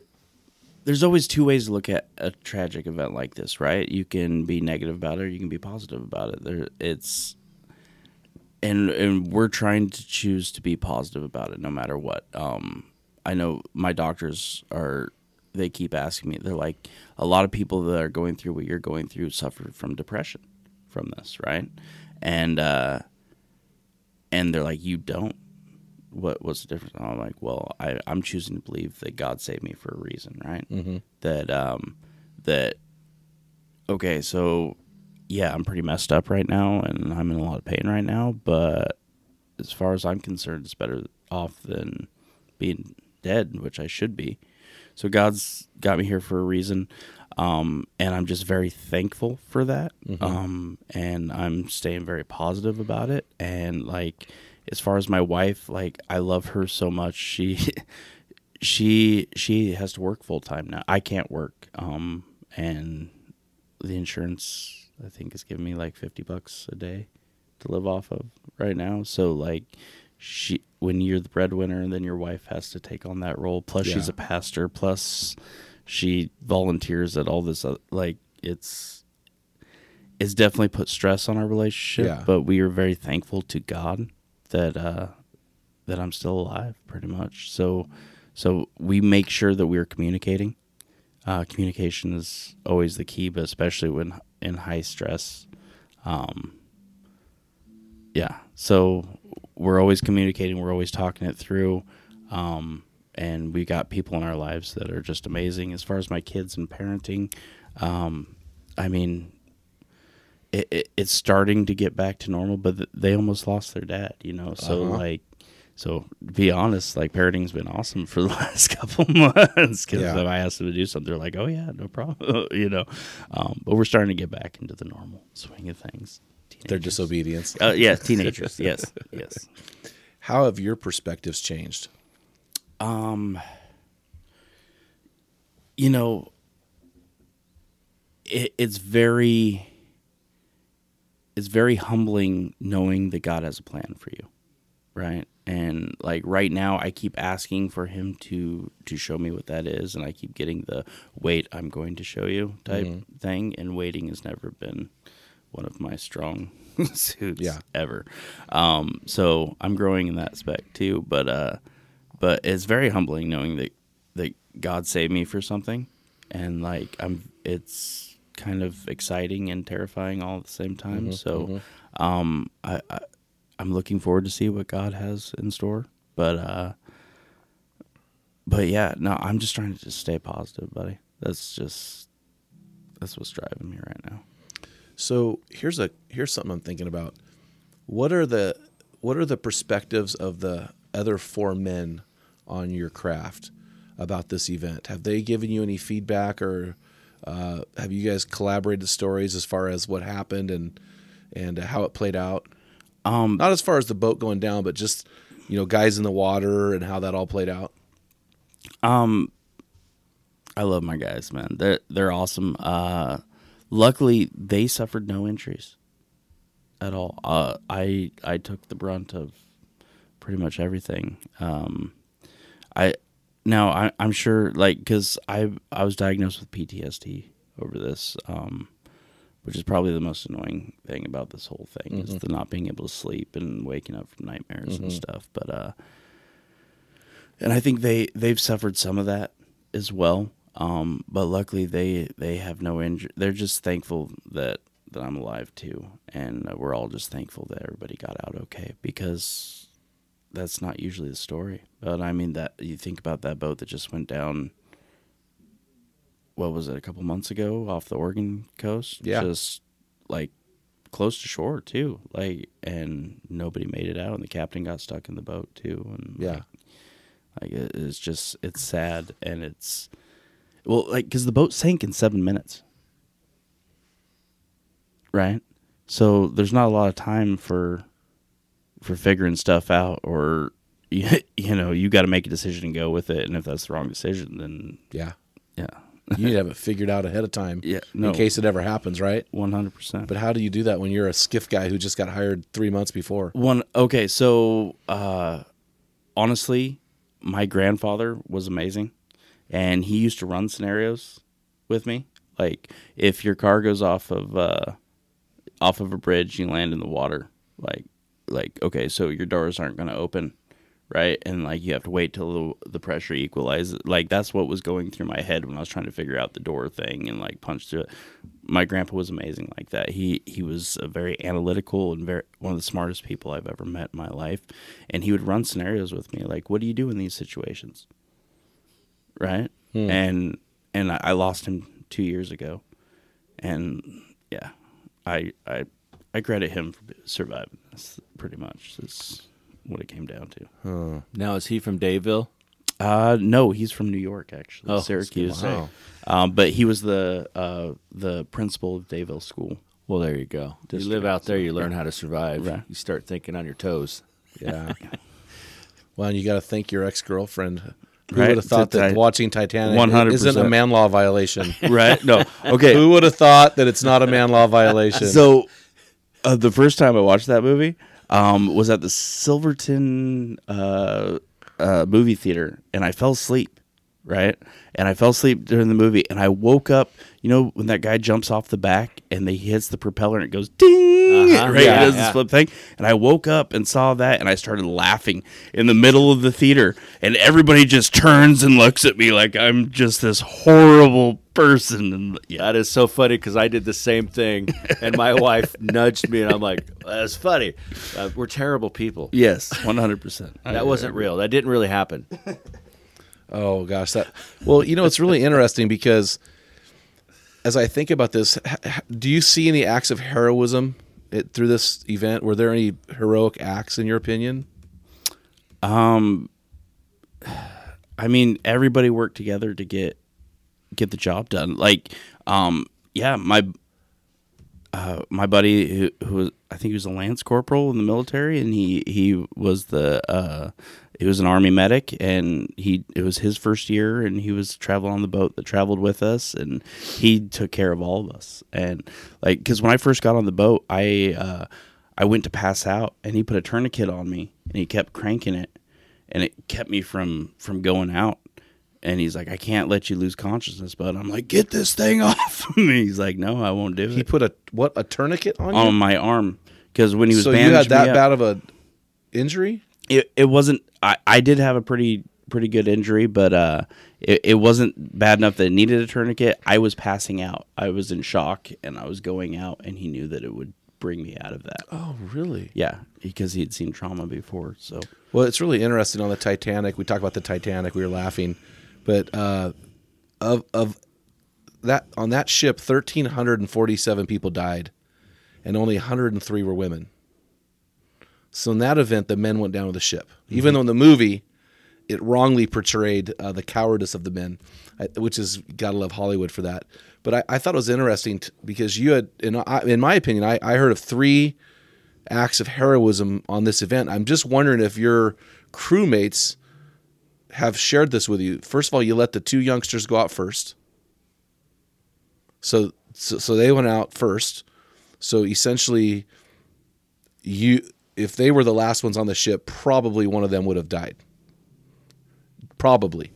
[SPEAKER 4] there's always two ways to look at a tragic event like this, right? You can be negative about it, or you can be positive about it. There, it's, and and we're trying to choose to be positive about it, no matter what. Um, I know my doctors are. They keep asking me. They're like, a lot of people that are going through what you're going through suffer from depression from this, right? And uh, and they're like, you don't. What what's the difference? And I'm like, well, I I'm choosing to believe that God saved me for a reason, right? Mm-hmm. That um that okay, so yeah, I'm pretty messed up right now, and I'm in a lot of pain right now. But as far as I'm concerned, it's better off than being dead, which I should be. So God's got me here for a reason. Um, and I'm just very thankful for that. Um, and I'm staying very positive about it. And like, as far as my wife, like, I love her so much. She, she, she has to work full time now. I can't work. Um, and the insurance, I think, is giving me like 50 bucks a day to live off of right now. So like, she, when you're the breadwinner, and then your wife has to take on that role. Plus, she's a pastor. Plus, she volunteers at all this. Uh, like, it's it's definitely put stress on our relationship.
[SPEAKER 3] Yeah.
[SPEAKER 4] But we are very thankful to God that uh, that I'm still alive, pretty much. So, so we make sure that we're communicating. Uh, communication is always the key, but especially when in high stress. Um, yeah, so we're always communicating. We're always talking it through, um, and we got people in our lives that are just amazing. As far as my kids and parenting, um, I mean, it, it, it's starting to get back to normal, but th- they almost lost their dad, you know. So
[SPEAKER 3] Uh-huh.
[SPEAKER 4] like, so to be honest, like parenting's been awesome for the last couple months because
[SPEAKER 3] Yeah.
[SPEAKER 4] if I asked them to do something, they're like, "Oh yeah, no problem," you know. Um, but we're starting to get back into the normal swing of things.
[SPEAKER 3] Their disobedience.
[SPEAKER 4] Uh, yeah, teenagers. yes, yes.
[SPEAKER 3] How have your perspectives changed?
[SPEAKER 4] Um, you know, it, it's very, it's very humbling knowing that God has a plan for you, right? And like right now, I keep asking for Him to to show me what that is, and I keep getting the "wait, I'm going to show you" type thing, and waiting has never been one of my strong suits
[SPEAKER 3] Yeah.
[SPEAKER 4] ever. Um, so I'm growing in that spec too, but uh, but it's very humbling knowing that that God saved me for something, and like I'm, it's kind of exciting and terrifying all at the same time. so, um, I, I I'm looking forward to see what God has in store, but uh, but yeah, no, I'm just trying to just stay positive, buddy. That's just that's what's driving me right now.
[SPEAKER 3] So here's a here's something I'm thinking about. What are the what are the perspectives of the other four men on your craft about this event? Have they given you any feedback, or uh, have you guys collaborated stories as far as what happened and and how it played out?
[SPEAKER 4] Um,
[SPEAKER 3] Not as far as the boat going down, but just you know guys in the water and how that all played out.
[SPEAKER 4] Um, I love my guys, man. They're they're awesome. Uh, luckily, they suffered no injuries at all. Uh, I I took the brunt of pretty much everything. Um, I now I, I'm sure, like, because I I was diagnosed with PTSD over this, um, which is probably the most annoying thing about this whole thing is the not being able to sleep and waking up from nightmares and stuff. But uh, and I think they they've suffered some of that as well. Um, but luckily they they have no injury. They're just thankful that that I'm alive too, and uh, we're all just thankful that everybody got out okay because that's not usually the story. But I mean that you think about that boat that just went down. What was it? A couple months ago off the Oregon coast.
[SPEAKER 3] Yeah.
[SPEAKER 4] just like close to shore too. Like and nobody made it out, and the captain got stuck in the boat too. And
[SPEAKER 3] Yeah.
[SPEAKER 4] like, like it- it's just it's sad and it's well like because the boat sank in seven minutes, right? So there's not a lot of time for for figuring stuff out, or you, you know you got to make a decision and go with it. And if that's the wrong decision, then
[SPEAKER 3] Yeah,
[SPEAKER 4] yeah,
[SPEAKER 3] you need to have it figured out ahead of time.
[SPEAKER 4] Yeah, no.
[SPEAKER 3] in case it ever happens, right?
[SPEAKER 4] one hundred percent.
[SPEAKER 3] But how do you do that when you're a skiff guy who just got hired three months before?
[SPEAKER 4] One okay, so uh honestly, my grandfather was amazing and he used to run scenarios with me. Like if your car goes off of uh off of a bridge, you land in the water. Like like okay, so your doors aren't going to open, right? And like you have to wait till the, the pressure equalizes. Like that's what was going through my head when I was trying to figure out the door thing and like punch through it. My grandpa was amazing like that. He he was a very analytical and very one of the smartest people I've ever met in my life. And he would run scenarios with me like, "What do you do in these situations?" Right? And and I, I lost him two years ago, and yeah, I I I credit him for surviving this pretty much. That's what it came down to.
[SPEAKER 2] Now is he from Dayville?
[SPEAKER 4] Uh, no, he's from New York, actually,
[SPEAKER 2] Oh,
[SPEAKER 4] Syracuse.
[SPEAKER 2] wow.
[SPEAKER 4] Um, but he was the uh, the principal of Dayville School.
[SPEAKER 2] Well, there you go. You live out there, you learn how to survive.
[SPEAKER 4] Right.
[SPEAKER 2] You start thinking on your toes.
[SPEAKER 3] Yeah. well, and you got to thank your ex girlfriend. Who
[SPEAKER 4] Right,
[SPEAKER 3] would have thought that watching Titanic
[SPEAKER 4] 100%.
[SPEAKER 3] isn't a man law violation?
[SPEAKER 4] Right? No. Okay.
[SPEAKER 3] Who would have thought that it's not a man law violation?
[SPEAKER 4] So, uh, the first time I watched that movie um, was at the Silverton uh, uh, movie theater, and I fell asleep. Right, and I fell asleep during the movie, and I woke up. You know when that guy jumps off the back and they hits the propeller and it goes ding,
[SPEAKER 2] Uh-huh.
[SPEAKER 4] right?
[SPEAKER 2] Yeah,
[SPEAKER 4] it does
[SPEAKER 2] yeah.
[SPEAKER 4] this flip thing, and I woke up and saw that, and I started laughing in the middle of the theater, and everybody just turns and looks at me like I'm just this horrible person, and yeah,
[SPEAKER 2] That is so funny because I did the same thing, and my wife nudged me, and I'm like, "That's funny. Uh, we're terrible people.
[SPEAKER 4] yes, one hundred percent.
[SPEAKER 2] That wasn't real. That didn't really happen."
[SPEAKER 3] Oh gosh, that well, you know, it's really interesting because as I think about this, do you see any acts of heroism it, through this event? Were there any heroic acts in your opinion?
[SPEAKER 4] Um, I mean, everybody worked together to get get the job done. Like, um, yeah, my uh, my buddy who, who was I think he was a lance corporal in the military, and he he was the uh, he was an army medic, and he it was his first year, and he was traveling on the boat that traveled with us, and he took care of all of us, and like because when I first got on the boat, I uh, I went to pass out, and he put a tourniquet on me, and he kept cranking it, and it kept me from from going out. And he's like, I can't let you lose consciousness, but I'm like, get this thing off of me. He's like, no, I won't do it.
[SPEAKER 3] He put a what a tourniquet on you.
[SPEAKER 4] on my arm because when he was
[SPEAKER 3] so you had that bad of a injury?
[SPEAKER 4] it, it wasn't. I, I did have a pretty pretty good injury, but uh, it, it wasn't bad enough that it needed a tourniquet. I was passing out. I was in shock, and I was going out, and he knew that it would bring me out of that.
[SPEAKER 3] Oh, really?
[SPEAKER 4] Yeah, because he had seen trauma before. So
[SPEAKER 3] Well, it's really interesting on the Titanic. We talked about the Titanic. We were laughing, but uh, of of that on that ship, thirteen hundred and forty seven people died, and only one hundred and three were women. So in that event, the men went down with the ship. Even though in the movie, it wrongly portrayed uh, the cowardice of the men, I- which is gotta love Hollywood for that. But I, I thought it was interesting t- because you had, in, I- in my opinion, I, I heard of three acts of heroism on this event. I'm just wondering if your crewmates have shared this with you. First of all, you let the two youngsters go out first. So so, so they went out first. So essentially you if they were the last ones on the ship, probably one of them would have died. Probably.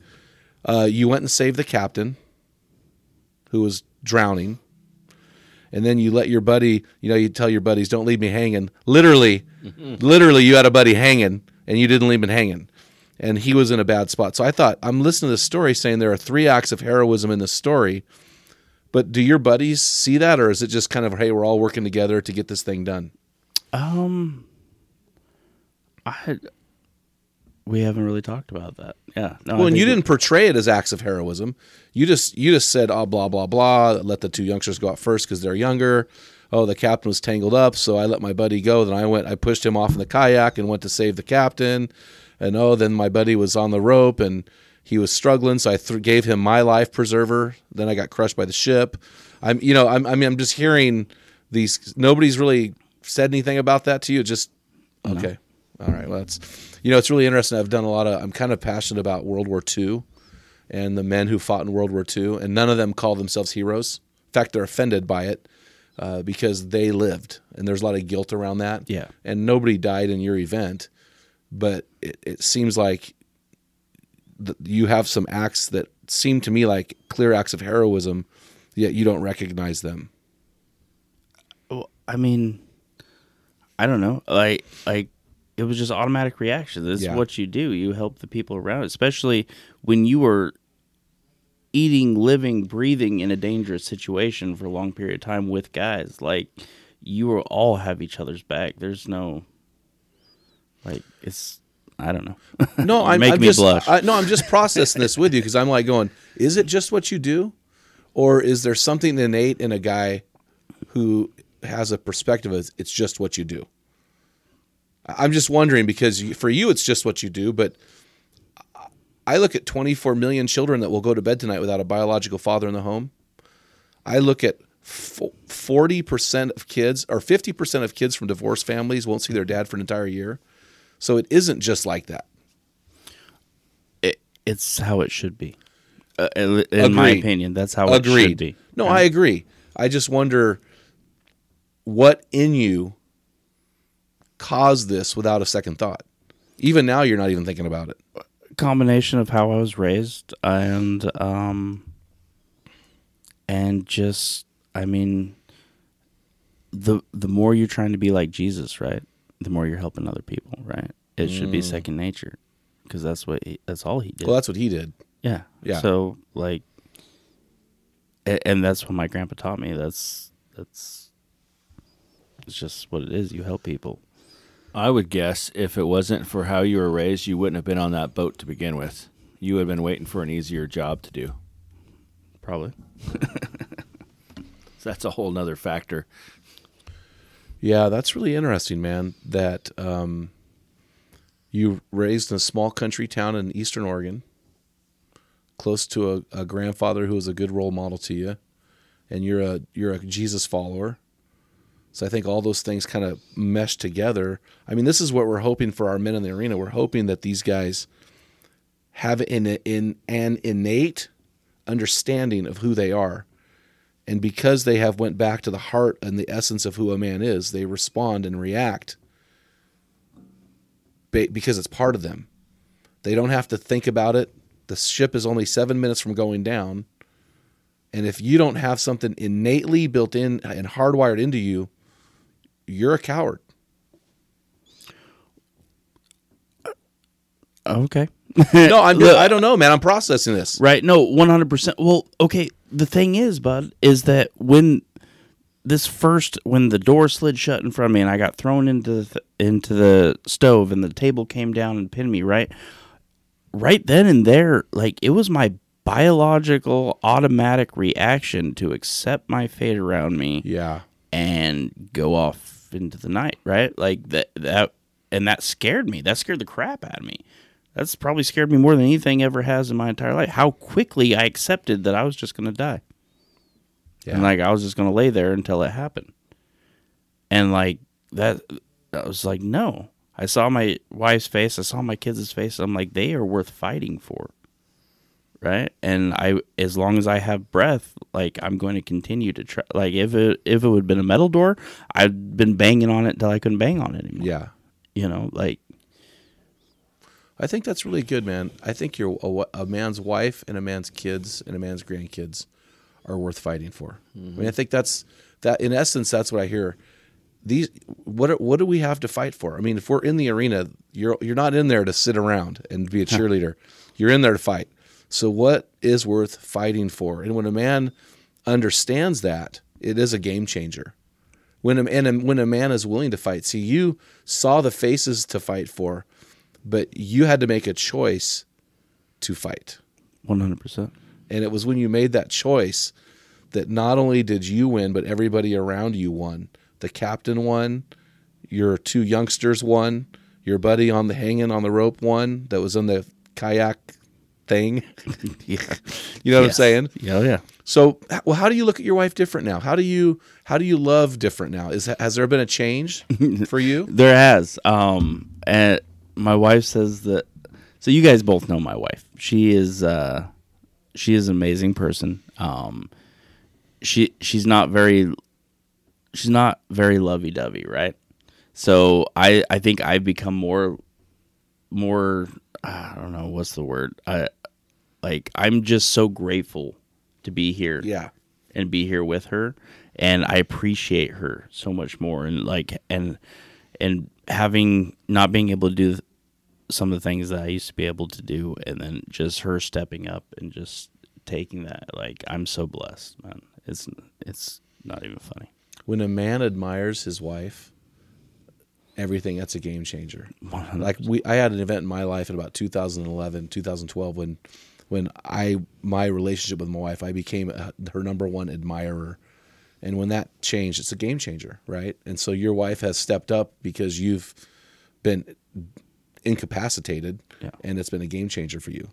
[SPEAKER 3] Uh, you went and saved the captain who was drowning and then you let your buddy, you know, you tell your buddies, "Don't leave me hanging." Literally, literally, you had a buddy hanging, and you didn't leave him hanging, and he was in a bad spot. So I thought, I'm listening to this story, saying there are three acts of heroism in this story, but do your buddies see that, or is it just kind of, hey, we're all working together to get this thing done?
[SPEAKER 4] Um, I we haven't really talked about that. Yeah. No,
[SPEAKER 3] Well, and you didn't portray it as acts of heroism. You just you just said, oh, blah blah blah. Let the two youngsters go out first because they're younger. Oh, the captain was tangled up, so I let my buddy go. Then I went, I pushed him off in the kayak and went to save the captain. And oh, then my buddy was on the rope and he was struggling, so I th- gave him my life preserver. Then I got crushed by the ship. I'm, you know, I'm, I mean, I'm just hearing these. Nobody's really said anything about that to you. Just okay, all right. Well, that's you know, it's really interesting. I've done a lot of. I'm kind of passionate about World War II and the men who fought in World War II, and none of them call themselves heroes. In fact, they're offended by it uh, because they lived, and there's a lot of guilt around that.
[SPEAKER 4] Yeah.
[SPEAKER 3] and nobody died in your event, but it, it seems like th- you have some acts that seem to me like clear acts of heroism, yet you don't recognize them.
[SPEAKER 4] Well, I mean, I don't know. Like, like it was just automatic reaction. This
[SPEAKER 3] Yeah.
[SPEAKER 4] is what you do. You help the people around, especially when you were eating, living, breathing in a dangerous situation for a long period of time with guys. Like, you all have each other's back. There's no, like, it's. I don't know.
[SPEAKER 3] No, I'm,
[SPEAKER 4] make
[SPEAKER 3] I'm
[SPEAKER 4] me
[SPEAKER 3] just
[SPEAKER 4] blush.
[SPEAKER 3] I, no, I'm just processing this with you because I'm like going, is it just what you do, or is there something innate in a guy who has a perspective of it's just what you do? I'm just wondering because for you it's just what you do, but I look at 24 million children that will go to bed tonight without a biological father in the home. I look at 40% of kids or 50% of kids from divorced families won't see their dad for an entire year. So it isn't just like that.
[SPEAKER 4] It, it's how it should be. Uh, in in my opinion, that's how it should be.
[SPEAKER 3] No, I agree. I just wonder what in you caused this without a second thought. Even now, you're not even thinking about it.
[SPEAKER 4] combination of how I was raised and um and just I mean the the more you're trying to be like Jesus, right? The more you're helping other people, right? It should be mm. second nature because that's what he, that's all he did.
[SPEAKER 3] Well, that's what he did.
[SPEAKER 4] yeah.
[SPEAKER 3] Yeah.
[SPEAKER 4] So like a- and that's what my grandpa taught me. That's that's it's just what it is. You help people.
[SPEAKER 2] I would guess if it wasn't for how you were raised, you wouldn't have been on that boat to begin with. You would have been waiting for an easier job to do.
[SPEAKER 4] Probably.
[SPEAKER 2] So that's a whole nother factor.
[SPEAKER 3] Yeah, that's really interesting, man. That um, you raised in a small country town in Eastern Oregon, close to a, a grandfather who was a good role model to you, and you're a you're a Jesus follower. So I think all those things kind of mesh together. I mean, this is what we're hoping for our men in the arena. We're hoping that these guys have in in an innate understanding of who they are and because they have went back to the heart and the essence of who a man is they respond and react because it's part of them they don't have to think about it the ship is only seven minutes from going down and if you don't have something innately built in and hardwired into you you're a coward
[SPEAKER 4] Okay.
[SPEAKER 3] no i'm i don't know man i'm processing this
[SPEAKER 4] Right. No, 100%. Well, okay. The thing is, bud, is that when this first, when the door slid shut in front of me and I got thrown into the, into the stove and the table came down and pinned me, right? Right then and there, like it was my biological automatic reaction to accept my fate around me
[SPEAKER 3] yeah
[SPEAKER 4] and go off into the night, right? Like that that and that scared me. That scared the crap out of me. That's probably scared me more than anything ever has in my entire life. How quickly I accepted that I was just going to die.
[SPEAKER 3] Yeah.
[SPEAKER 4] And like I was just going to lay there until it happened. And like that I was like no. I saw my wife's face, I saw my kids' face. I'm like they are worth fighting for. Right? And I as long as I have breath, like I'm going to continue to try like if it if it would have been a metal door, I'd been banging on it until I couldn't bang on it anymore.
[SPEAKER 3] yeah
[SPEAKER 4] You know, like
[SPEAKER 3] I think that's really good, man. I think you're a, a man's wife and a man's kids and a man's grandkids are worth fighting for. I mean, I think that's that. In essence, that's what I hear. These what what do we have to fight for? I mean, if we're in the arena, you're you're not in there to sit around and be a cheerleader. You're in there to fight. So what is worth fighting for? And when a man understands that, it is a game changer. When a, and a, when a man is willing to fight, see, you saw the faces to fight for, but you had to make a choice to fight.
[SPEAKER 4] 100%.
[SPEAKER 3] And it was when you made that choice that not only did you win, but everybody around you won. The captain won, your two youngsters won, your buddy on the hanging on the rope won that was in the kayak thing.
[SPEAKER 4] Yeah.
[SPEAKER 3] You know what I'm saying?
[SPEAKER 4] Yeah, yeah.
[SPEAKER 3] So, well, how do you look at your wife different now? How do you how do you love different now? Is has there been a change for you?
[SPEAKER 4] There has. Um, and my wife says that. So you guys both know my wife. She is. Uh, she is an amazing person. Um, she she's not very. She's not very lovey dovey, right? So I I think I've become more, more. I don't know what's the word. I like I'm just so grateful to be here
[SPEAKER 3] Yeah.
[SPEAKER 4] and be here with her and I appreciate her so much more and like and and having not being able to do some of the things that I used to be able to do and then just her stepping up and just taking that like I'm so blessed man it's it's not even funny
[SPEAKER 3] When a man admires his wife, everything that's a game changer. Like we I had an event in my life in about 2011, 2012 when when I my relationship with my wife, I became uh her number one admirer. And when that changed, it's a game changer, right? And so your wife has stepped up because you've been incapacitated
[SPEAKER 4] Yeah.
[SPEAKER 3] and it's been a game changer for you.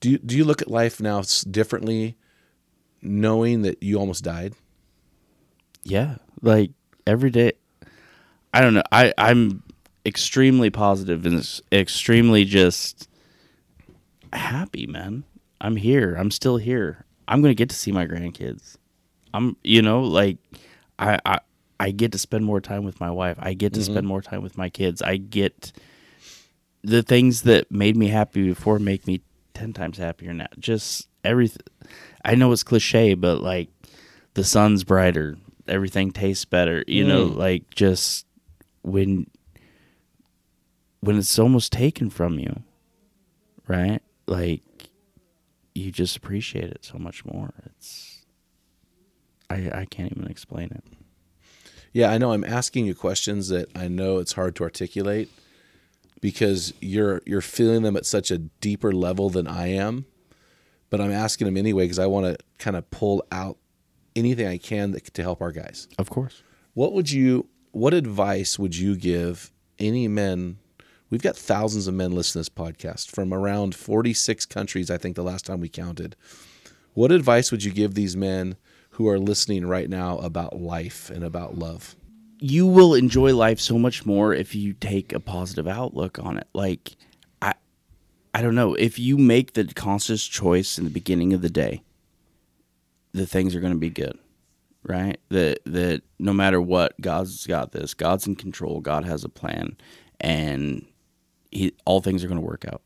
[SPEAKER 3] Do you do you look at life now differently, knowing that you almost died?
[SPEAKER 4] Yeah, like every day. I don't know. I I'm extremely positive and extremely just happy, man. I'm here. I'm still here. I'm gonna get to see my grandkids. I'm, you know, like I I I get to spend more time with my wife. I get to mm-hmm. spend more time with my kids. I get the things that made me happy before make me 10 times happier now. Just everything. I know it's cliche, but like the sun's brighter, everything tastes better, you know, mm. like just when when it's almost taken from you, right? Like you just appreciate it so much more. It's I I can't even explain it.
[SPEAKER 3] Yeah, I know. I'm asking you questions that I know it's hard to articulate because you're you're feeling them at such a deeper level than I am. But I'm asking them anyway because I want to kind of pull out anything I can that, to help our guys.
[SPEAKER 4] Of course.
[SPEAKER 3] What would you? What advice would you give any men? We've got thousands of men listening to this podcast from around 46 countries. I think the last time we counted. What advice would you give these men who are listening right now about life and about love?
[SPEAKER 4] you will enjoy life so much more if you take a positive outlook on it. Like I I don't know, if you make the conscious choice in the beginning of the day, the things are going to be good. Right? That that no matter what, God's got this. God's in control. God has a plan and he all things are going to work out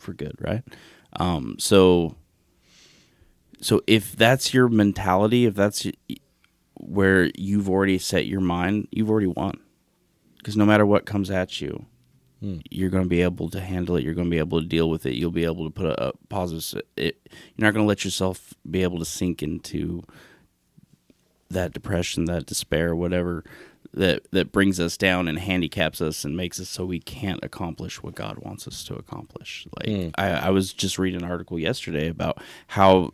[SPEAKER 4] for good, right? Um so so if that's your mentality, if that's where you've already set your mind, you've already won. Because no matter what comes at you, hmm. you're going to be able to handle it. You're going to be able to deal with it. You'll be able to put a, a positive. It, you're not going to let yourself be able to sink into that depression, that despair, whatever that that brings us down and handicaps us and makes us so we can't accomplish what God wants us to accomplish. Like hmm. I, I was just reading an article yesterday about how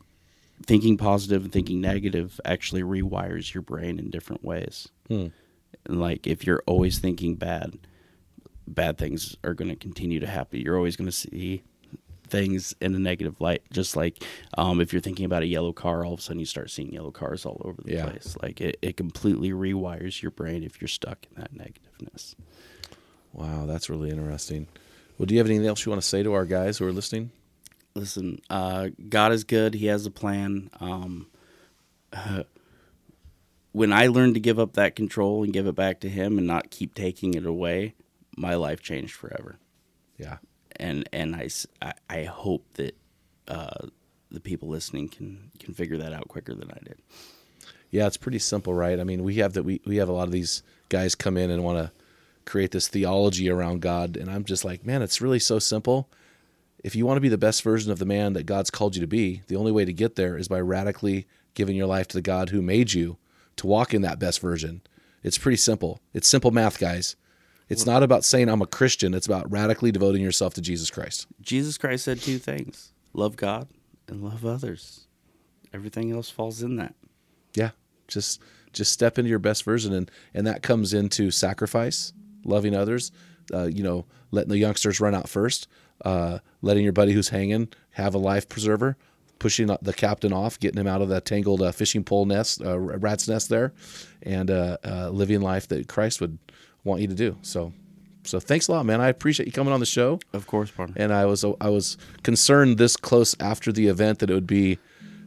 [SPEAKER 4] thinking positive and thinking negative actually rewires your brain in different ways. And like if you're always thinking bad, bad things are going to continue to happen. You're always going to see things in a negative light. Just like um, if you're thinking about a yellow car, all of a sudden you start seeing yellow cars all over the
[SPEAKER 3] Yeah.
[SPEAKER 4] place. Like it, it completely rewires your brain if you're stuck in that negativeness.
[SPEAKER 3] Wow, that's really interesting. Well, do you have anything else you want to say to our guys who are listening?
[SPEAKER 4] Listen, uh, God is good. He has a plan. Um, when I learned to give up that control and give it back to Him and not keep taking it away, my life changed forever.
[SPEAKER 3] Yeah.
[SPEAKER 4] And and I, I- I hope that uh, the people listening can can figure that out quicker than I did.
[SPEAKER 3] Yeah, it's pretty simple, right? I mean, we have that we we have a lot of these guys come in and want to create this theology around God, and I'm just like, man, it's really so simple. If you want to be the best version of the man that God's called you to be, the only way to get there is by radically giving your life to the God who made you to walk in that best version. It's pretty simple. It's simple math, guys. It's not about saying I'm a Christian. It's about radically devoting yourself to Jesus Christ.
[SPEAKER 4] Jesus Christ said two things: love God and love others. Everything else falls in that.
[SPEAKER 3] yeah just just step into your best version and and that comes into sacrifice loving others uh, you know letting the youngsters run out first uh, letting your buddy who's hanging have a life preserver pushing the captain off getting him out of that tangled uh, fishing pole nest uh, rat's nest there and uh, uh, living life that christ would want you to do. So so thanks a lot man. I appreciate you coming on the show.
[SPEAKER 4] Of course, partner.
[SPEAKER 3] and i was i was concerned this close after the event that it would be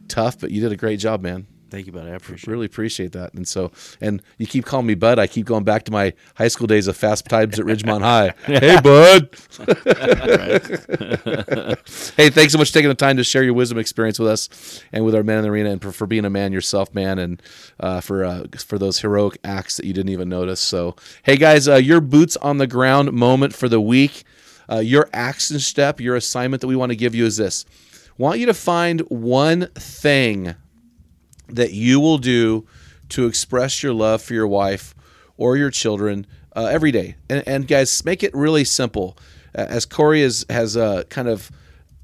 [SPEAKER 3] tough but you did a great job man
[SPEAKER 4] Thank you, buddy. I appreciate it.
[SPEAKER 3] really appreciate that. And so, and you keep calling me Bud. I keep going back to my high school days of fast times at Ridgemont High. Hey, Bud. hey, thanks so much for taking the time to share your wisdom experience with us and with our men in the arena, and for, for being a man yourself, man, and uh, for uh, for those heroic acts that you didn't even notice. So, hey, guys, uh, your boots on the ground moment for the week. Uh, your action step, your assignment that we want to give you is this: want you to find one thing that you will do to express your love for your wife or your children uh, every day. And, and guys, make it really simple. As Corey has has uh, kind of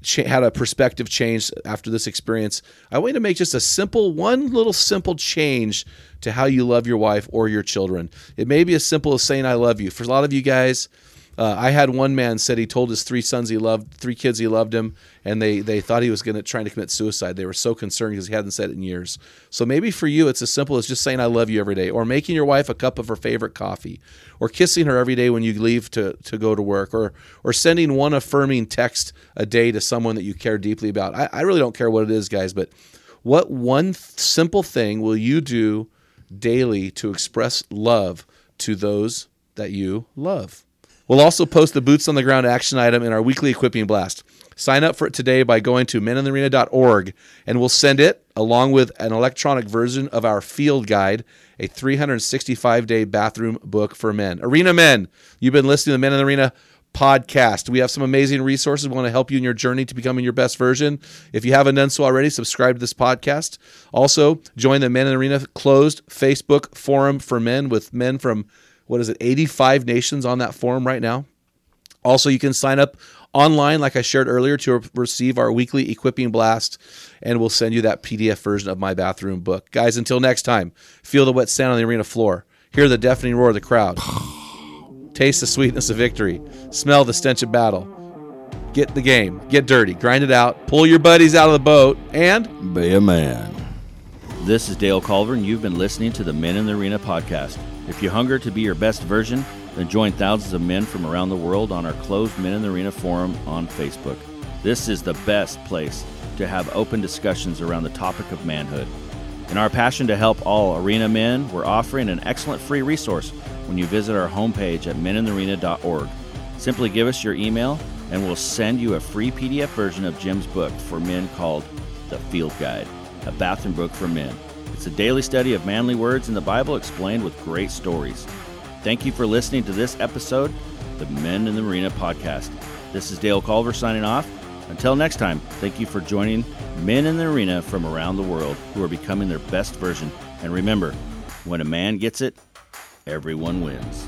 [SPEAKER 3] cha- had a perspective change after this experience, I want you to make just a simple, one little simple change to how you love your wife or your children. It may be as simple as saying "I love you." For a lot of you guys, Uh, I had one man said he told his three sons he loved, three kids he loved him, and they they thought he was going to trying to commit suicide. They were so concerned because he hadn't said it in years. So maybe for you, it's as simple as just saying I love you every day, or making your wife a cup of her favorite coffee, or kissing her every day when you leave to to go to work, or or sending one affirming text a day to someone that you care deeply about. I, I really don't care what it is, guys, but what one th- simple thing will you do daily to express love to those that you love? We'll also post the boots on the ground action item in our weekly equipping blast. Sign up for it today by going to meninthearena.org and we'll send it along with an electronic version of our field guide, a 365 day bathroom book for men. Arena Men, you've been listening to the Men in the Arena podcast. We have some amazing resources. We want to help you in your journey to becoming your best version. If you haven't done so already, subscribe to this podcast. Also, join the Men in the Arena closed Facebook forum for men with men from what is it, 85 nations on that forum right now. Also, you can sign up online, like I shared earlier, to receive our weekly equipping blast, and we'll send you that PDF version of my bathroom book. Guys, until next time, feel the wet sand on the arena floor, hear the deafening roar of the crowd, taste the sweetness of victory, smell the stench of battle. Get the game, get dirty, grind it out, pull your buddies out of the boat, and
[SPEAKER 2] Be a man. This is Dale Culver, and you've been listening to the Men in the Arena podcast. If you hunger to be your best version, then join thousands of men from around the world on our closed Men in the Arena forum on Facebook. This is the best place to have open discussions around the topic of manhood. In our passion to help all arena men, we're offering an excellent free resource when you visit our homepage at meninthearena.org. Simply give us your email, and we'll send you a free PDF version of Jim's book for men called The Field Guide, a bathroom book for men. It's a daily study of manly words in the Bible explained with great stories. Thank you for listening to this episode, the Men in the Arena podcast. This is Dale Culver signing off. Until next time, thank you for joining men in the arena from around the world who are becoming their best version. And remember, when a man gets it, everyone wins.